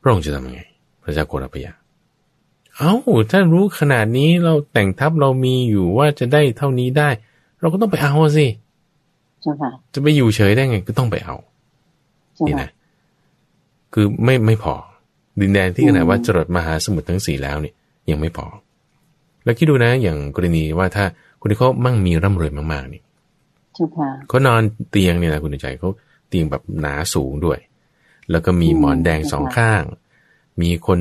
พระองค์จะทำยังไง พระเจ้าโกรพยาเอ้าถ้ารู้ขนาดนี้เราแต่งทัพเรามีอยู่ว่าจะได้เท่านี้ได้ เราก็ต้องไปเอาสิเจ้าค่ะจะไปอยู่เฉยได้ไงก็ต้องไปเอาเจ้านี่ค่ะนะคือไม่ไม่พอ ดินแดนที่ขนาดอืมว่าจรดมหาสมุทรทั้งสี่แล้วเนี่ย ยังไม่พอ แล้วคิดดูนะ อย่างกรณีว่าถ้าคนที่เขามั่งมีร่ำรวยมากๆนี่ เจ้าค่ะเขานอนเตียงเนี่ยนะคุณใจเขาเตียงแบบหนาสูงด้วย แล้วก็มีอืมหมอนแดงใช่สองค่ะข้าง มีคน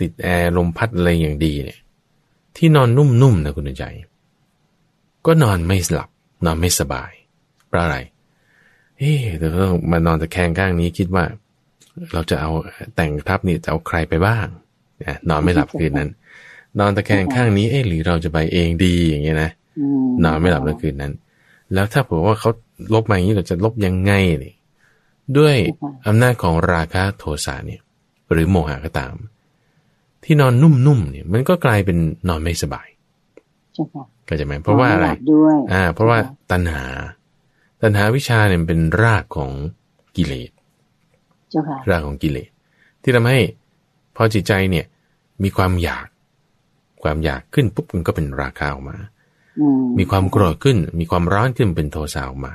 ติดแอร์ลมพัดอะไรอย่างดีเนี่ย ที่นอนนุ่มๆนะคุณใจ ก็นอนไม่หลับ นอนไม่สบาย เพราะอะไรเอ๊ะแต่ก็ต้องมานอนตะแคงข้างนี้คิดว่า เราจะเอาแต่งทับนี่จะเอาใครไปบ้างนะนอนไม่หลับคืนนั้น นอนตะแคงข้างนี้เอ๊ะหรือเราจะไปเองดีอย่างเงี้ยนะอืมนอนไม่หลับแล้วคืนนั้น แล้วถ้าบอกว่าเขาลบมาอย่างนี้เราจะลบยังไงนี่ด้วยอำนาจของราคะโทสะเนี่ย หรือโมหะก็ตาม ที่นอนนุ่มๆเนี่ยมันก็กลายเป็นนอนไม่สบายเจ้าค่ะก็จะไหมเพราะว่าอะไรนนม่หลับด้วยอ่า เพราะว่าตัณหา ตัณหาวิชาเนี่ยมันเป็นรากของกิเลสเจ้าค่ะรากของกิเลสที่ทำให้พอจิตใจเนี่ยมีความอยาก ความอยากขึ้นปุ๊บมันก็เป็นราคาออกมาอื มมีความโกรธขึ้น มีความร้อนขึ้นเป็นโทสะออกมา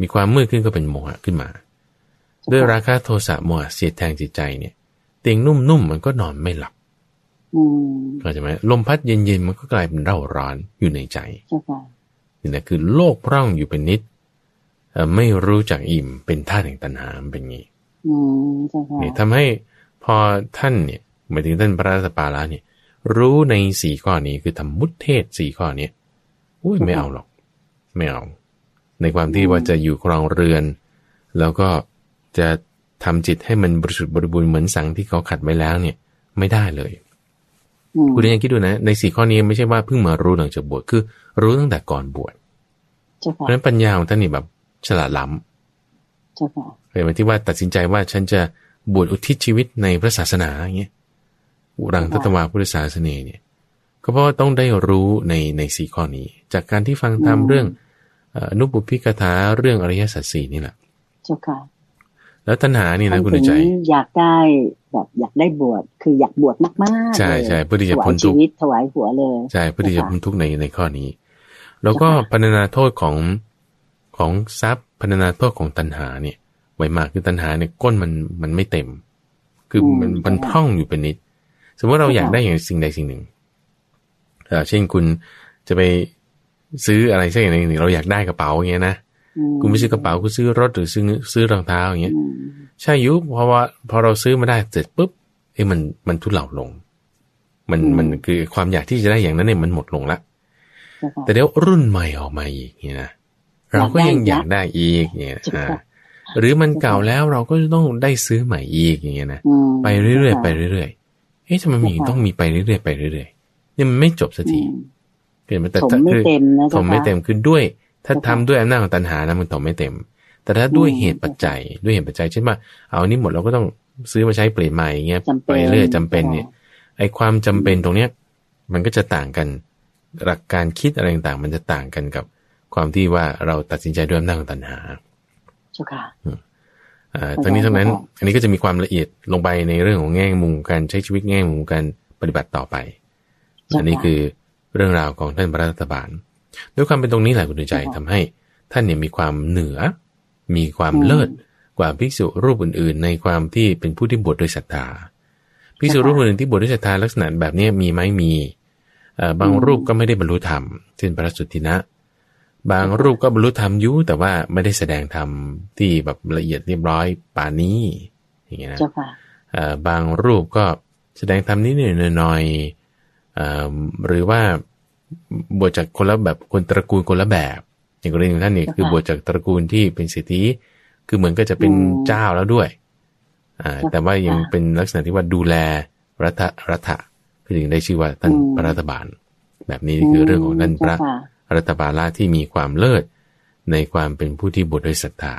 มีความมืดขึ้นก็เป็นโมหะขึ้นมา ด้วยราคะโทสะโมหะเสียดแทงจิตใจเนี่ย เตียงนุ่มๆมันก็นอนไม่หลับอืมเข้าใจไหมลมพัดเย็นๆมันก็กลายเป็นเร่าร้อนอยู่ในใจเจ้าค่ะนี่นะคือโลกพร่องอยู่เป็นนิดเอ่อไม่รู้จักอิ่มเป็นท่าตุแห่งตัณหามันเป็นงี้อืมเจ้าค่ะนี่ทำให้พอท่านเนี่ยหมายถึงท่านพระราชปาละเนี่ย รู้ในสี่ข้อนี้คือทำมุตเทศสี่ข้อเนี้ย อุ้ยไม่เอาหรอก ไม่เอา ในความที่ว่าจะอยู่ครองเรือน แล้วก็จะทำจิตให้มันบริสุทธิ์บริบูรณ์เหมือนสังที่เขาขัดไว้แล้วเนี่ย ไม่ได้เลยอืมคุณยังคิดดูนะ ในสี่ข้อนี้ไม่ใช่ว่าเพิ่งมารู้หลังจากบวชคือ รู้ตั้งแต่ก่อนบวชเจ้าเพค่ะราะฉะนั้นปัญญาของท่านนี่แบบฉลาดล้ำเจ้าค่ะเห็นไหมที่ว่าตัดสินใจว่าฉันจะบวชอุทิศชีวิตในพระศาสนาอย่างเงี้ยอุรังทัตวาพุทธศาสนาเนี่ยก็เพราะว่าต้องได้รู้ในในสี่ข้อนี้ จากการที่ฟังธรรมอืมเรื่องเอ่ออนุปุพิกถาเรื่องอริยสัจสี่นี่แหละเจ้าค่ะแล้วตัณหานี่นะคุณถึงใจ อยากได้แบบอยากได้บวชคืออยากบวชมากๆใช่เลยใช่เพื่อที่จะถวาพ้ยนทุชีกข์วิตถวายหัวเลยใช่เพื่อที่จะนะคะพ้นทุกข์ในในข้อนี้ แล้วก็เจ้าค่ะพรรณนาโทษของของทรัพย์พรรณนาโทษของตัณหาเนี่ย ไว้มากคือตัณหาเนี่ยก้นมันมันไม่เต็ม คือมันมันพร่องอยู่เป็นนิด สมมติเราอยากได้อย่างสิ่งใดสิ่งหนึ่งเออเช่นคุณจะไป ซื้ออะไรสักอย่างหนึ่งเราอยากได้กระเป๋าอย่างเงี้ยนะอืมคุณไม่ซื้อกระเป๋าคุณซื้อรถหรือซื้อซื้อรองเท้าอย่างเงี้ยอืมใช่ยุเพราะว่าพอเราซื้อมาได้เสร็จปุ๊บเอ้ยมันมันทุเลาลง มันมันคือความอยากที่จะได้อย่างนั้นเนี่ยมันหมดลงละเจ้าค่ะแต่เดี๋ยวรุ่นใหม่ออกมาอีกเนี่ยนะเราก็ยังอยากได้อีกเนี่ยใช่อ่าค่ะหรือมันเก่าแล้วเราก็ต้องได้ซื้อใหม่อีกอย่างเงี้ยนะอืมไปเรื่อยๆไปจ้าค่ะเรื่อยๆเอ๊ะทำไมมีใช่ค่ะต้องมีไปเรื่อยๆไปเรื่อยๆเนี่ยมันไม่จบสักทีอืม เกิดมาแต่ถมถ้าไม่คือเต็มนะถเจ้ามไม่ค่ะเต็มคือด้วย ถ้าใช่ทำค่ะด้วยอำนาจของตัณหานะมันถมไม่เต็ม แต่ถ้าด้วยอืมเหตุปัจจัยด้วยเหตุปัจจัยเช่นว่าเอาอันนี้หมดเราก็ต้องซื้อมาใช้เปลี่ยนใหม่อย่างเงี้ยจำไปเป็นเรื่อยจำเป็นเนี่ยไอ้ความจำเป็นตรงเนี้ย มันก็จะต่างกัน หลักการคิดอะไรต่างๆมันจะต่างกันกับความที่ว่าเราตัดสินใจด้วยอำนาจของตัณหาเจ้าค่ะอ่าเข้าใจทั้งนี้ทั้งนั้นเข้าใจอันนี้ก็จะมีความละเอียดลงไปในเรื่องของแง่มุมการใช้ชีวิตแง่มุมการปฏิบัติต่อไปเจ้าค่ะอันนี้คือ เรื่องราวของท่านพระรัตบาล ด้วยความเป็นตรงนี้แหละคุณใจเจ้าค่ะทำให้ ท่านเนี่ยมีความเหนือ มีความอืมเลิศกว่าภิกษุรูปอื่น ๆ ในความที่เป็นผู้ที่บวชด้วยศรัทธาภิกษุเจ้าค่ะรูปอื่นที่บวชด้วยศรัทธาลักษณะแบบนี้มีไหมมีเอ่อบางอืมรูปก็ไม่ได้บรรลุธรรมเช่นพระสุทธินะ บางรูปก็บรรลุธรรมอยุแต่ว่าไม่ได้แสดงธรรมที่แบบละเอียดเรียบร้อยป่านนี้อย่างเงี้ยนะเจ้าค่ะเอ่อบางรูปก็แสดงธรรมนิดๆหน่อยๆเอ่อ หรือว่าบวชจากคนละแบบคนตระกูลคนละแบบ อย่างกรณีของท่านเนี่ยค่ะคือบวชจากตระกูลที่เป็นเศรษฐีคือเหมือนก็จะเป็นอืมเจ้าแล้วด้วยอ่าค่ะแต่ว่ายังค่ะเป็นลักษณะที่ว่าดูแลรัฐรัฐะคือถึงได้ชื่อว่าท่านอืมพระรัฐบาล แบบนี้คือเรื่องของท่านพระเจ้ค่ะรัฐบาลที่มีความเลิศในความเป็นผู้ที่บวชด้วยศรัทธา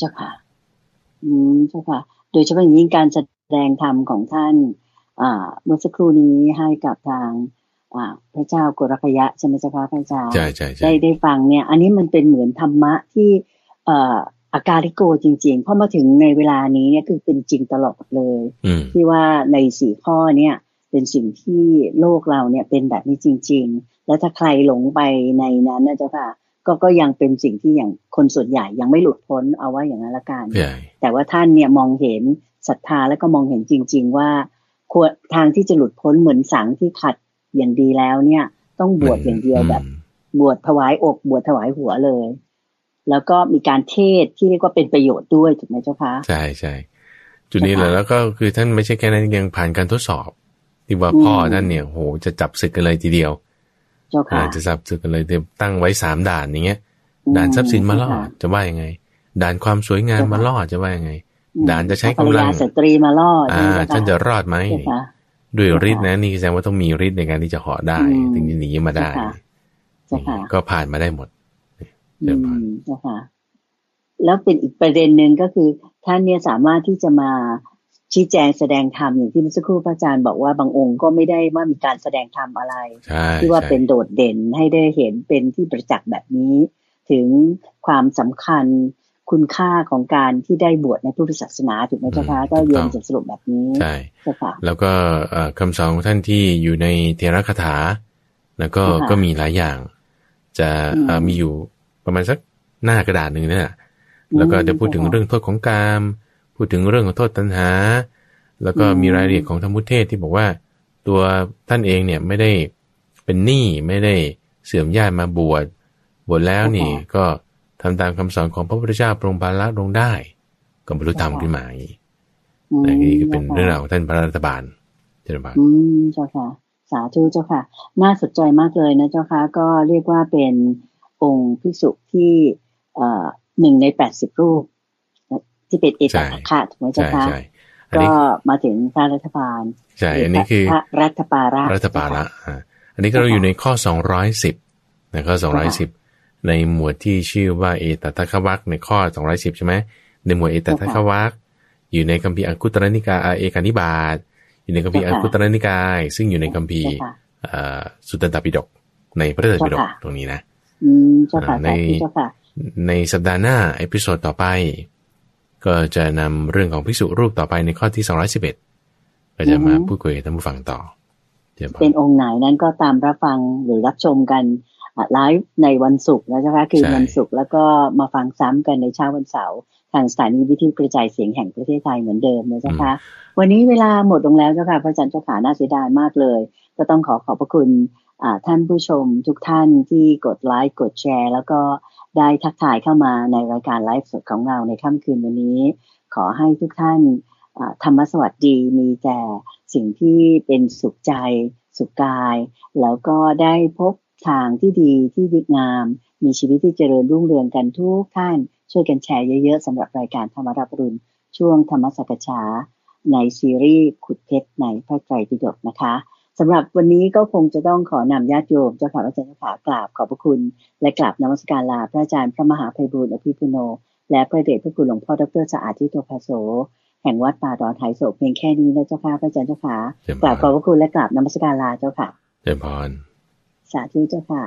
เจ้าค่ะ อืมเจ้าค่ะ โดยเฉพาะอย่างยิ่งการแสดงธรรมของท่านอ่า เมื่อสักครู่นี้ให้กับทางอ่าพระเจ้ากรกยะใช่ไหมเจ้าค่ะพระอาจารย์ใช่ใช่ใช่ได้ได้ฟังเนี่ย อันนี้มันเป็นเหมือนธรรมะที่เอ่ออาการิโกจริงๆเพราะมาถึงในเวลานี้เนี่ยคือเป็นจริงตลอดเลยอืมที่ว่าในสี่ข้อเนี่ยเป็นสิ่งที่โลกเราเนี่ยเป็นแบบนี้จริง ๆ แล้วถ้าใครหลงไปในนั้นนะเจ้าค่ะก็ก็ยังเป็นสิ่งที่อย่างคนส่วนใหญ่ยังไม่หลุดพ้นเอาว่าอย่างนั้นละกันใช่แต่ว่าท่านเนี่ยมองเห็นศรัทธาแล้วก็มองเห็นจริง ๆ ว่า ควรทางที่จะหลุดพ้นเหมือนสังที่ขัดอย่างดีแล้วเนี่ย ต้องบวชอย่างเดียวแบบอืมบวชถวายอกบวชถวายหัวเลย แล้วก็มีการเทศน์ที่เรียกว่าเป็นประโยชน์ด้วยถูกไหมเจ้าคะใช่ใช่จุดนี้แหละใช่ค่ะแล้วก็คือท่านไม่ใช่แค่นั้นยังผ่านการทดสอบ ที่ว่าอืมพ่อท่านเนี่ยโหจะจับศึกกันเลยทีเดียวเจ้าอ่าค่ะจะจับศึกกันเลยเดี๋ยวตั้งไว้สามด่านอย่างเงี้ยอืมด่านทรัพย์สินมาล่อค่ะจะว่ายังไง ด่านความสวยงามเจ้าค่ะมาล่อจะว่ายังไงอืม ด่านจะใช้ภรรกำลัยางสตรีมาล่ออ่าใช่ไหมท่านเจ้าจะค่ะรอดไหมเจ้าค่ะด้วยเจ้าค่ะฤทธิ์นะนี่แสดงว่าต้องมีฤทธิ์ในการที่จะเหาะได้อืมถึงจะหนีมาได้เจ้าค่ะก็ผ่านมาได้หมดเจริญพรอืมเจ้าค่ะแล้วเป็นอีกประเด็นหนึ่งก็คือ ท่านเนี่ยสามารถที่จะมาชี้แจงแสดงธรรมอย่างที่เมื่อสักครู่พระอาจารย์บอกว่าบางองค์ก็ไม่ได้ว่ามีการแสดงธรรมอะไรใช่ที่ว่าใช่เป็นโดดเด่นให้ได้เห็นเป็นที่ประจักษ์แบบนี้ ถึงความสำคัญ คุณค่าของการที่ได้บวชในพุทธศาสนาถูกไหมเจ้าคะก็โยมจะสรุปแบบนี้ใช่เจ้าค่ะแล้วก็เอ่อคำสอนของท่านที่อยู่ในเทระคาถา แล้วก็ค่ะก็มีหลายอย่าง จะเอ่ออืมมีอยู่ประมาณสักหน้ากระดาษหนึ่งเนี่ยแล้วก็จะพูดถึงเรื่องโทษของกามพูดถึงเรื่องของโทษตัณหา แล้วก็มีรายละเอียดของธรรมุเทศที่บอกว่า ตัวท่านเองเนี่ยไม่ได้เป็นหนี้ไม่ได้เสื่อมญาติมาบวชบวชแล้วนี่ก็ ทำตามคำสอนของพระพุทธเจ้าปรงปาละลงได้ ก็บรรลุธรรมขึ้นมาอย่างนี้อืมอันนี้ก็เป็นเรื่องราวของท่านพระรัฐบาลเจ้าค่ะอืมเจ้าค่ะ สาธุเจ้าค่ะ น่าสนใจมากเลยนะเจ้าค่ะ ก็เรียกว่าเป็นองค์พิสุที่เอ่อหนึ่งในแปดสิบรูป ที่เป็นเอตทัคคะถูกไหมเจ้าใช่ค่ะใช่อันก็นี้มาถึงพระรัฐบาลใช่อันนี้คือพระรัฐบาระรัฐบาละอ่าอันนี้ก็เราอยู่ในข้อ210นะข้อ210 ในหมวดที่ชื่อว่าเอตทัคควรรคในข้อ 210 ใช่ไหมในหมวดเอตทัคควรรคอยู่ในคัมภีร์อังคุตรนิกายอ่าเอกนิบาตอยู่ในคัมภีร์อังคุตรนิกาย ซึ่งอยู่ในคัมภีร์เจ้าค่ะเอ่อสุตตันตปิฎกในพระไตรปิฎกเจ้าค่ะตรงนี้นะอืมเจ้าค่ะในสาธุเจ้าค่ะในสัปดาห์หน้า episode ต่อไป ก็จะนำเรื่องของภิกษุรูปต่อไปในข้อที่ 211 ก็จะมาอือฮึพูดคุยกับท่านผู้ฟังต่อเดี๋ยวพอเป็นองค์ไหนนั้นก็ตามรับฟังหรือรับชมกันอะ ไลฟ์ในวันศุกร์นะเจ้าค่ะคือใช่วันศุกร์แล้วก็มาฟังซ้ำกันในเช้าวันเสาร์ทางสถานีวิทยุกระจายเสียงแห่งประเทศไทยเหมือนเดิมนะเจ้าค่ะวันนี้เวลาหมดลงแล้วเจ้าค่ะพระอาจารย์เจ้าขาน่าเสียดายมากเลย ก็ต้องขอขอบพระคุณอ่าท่านผู้ชมทุกท่านที่กดไลค์กดแชร์ แล้วก็ได้ทักทายเข้ามาในรายการไลฟ์สดของเราในค่ำคืนวันนี้ ขอให้ทุกท่านอ่าธรรมสวัสดีมีแต่สิ่งที่เป็นสุขใจ สุขกาย แล้วก็ได้พบ ทางที่ดีที่ดีงาม มีชีวิตที่เจริญรุ่งเรืองกันทุกท่าน ช่วยกันแชร์เยอะๆสำหรับรายการธรรมรับรุณช่วงธรรมสักชาในซีรีส์ขุดเพชรในพระไตรปิฎกนะคะสำหรับวันนี้ก็คงจะต้องขอนำญาติโยมเจ้าค่ะพระอาจารย์เจ้าขากราบขอบพระคุณ และกราบนมัสการลาพระอาจารย์พระมหาภัยบูลย์อภิปุโน และพระเดชพระคุณหลวงพ่อดรสะอาดทิโตภาโส แห่งวัดป่าดอนไทยโศกเพียงแค่นี้นะเจ้าค่ะพระอาจารย์เจ้าค่ะเจริญพกราบขอบรพระคุณและกราบนมัสการลาเจ้าค่ะเจริญพร สาธุเจ้าค่ะ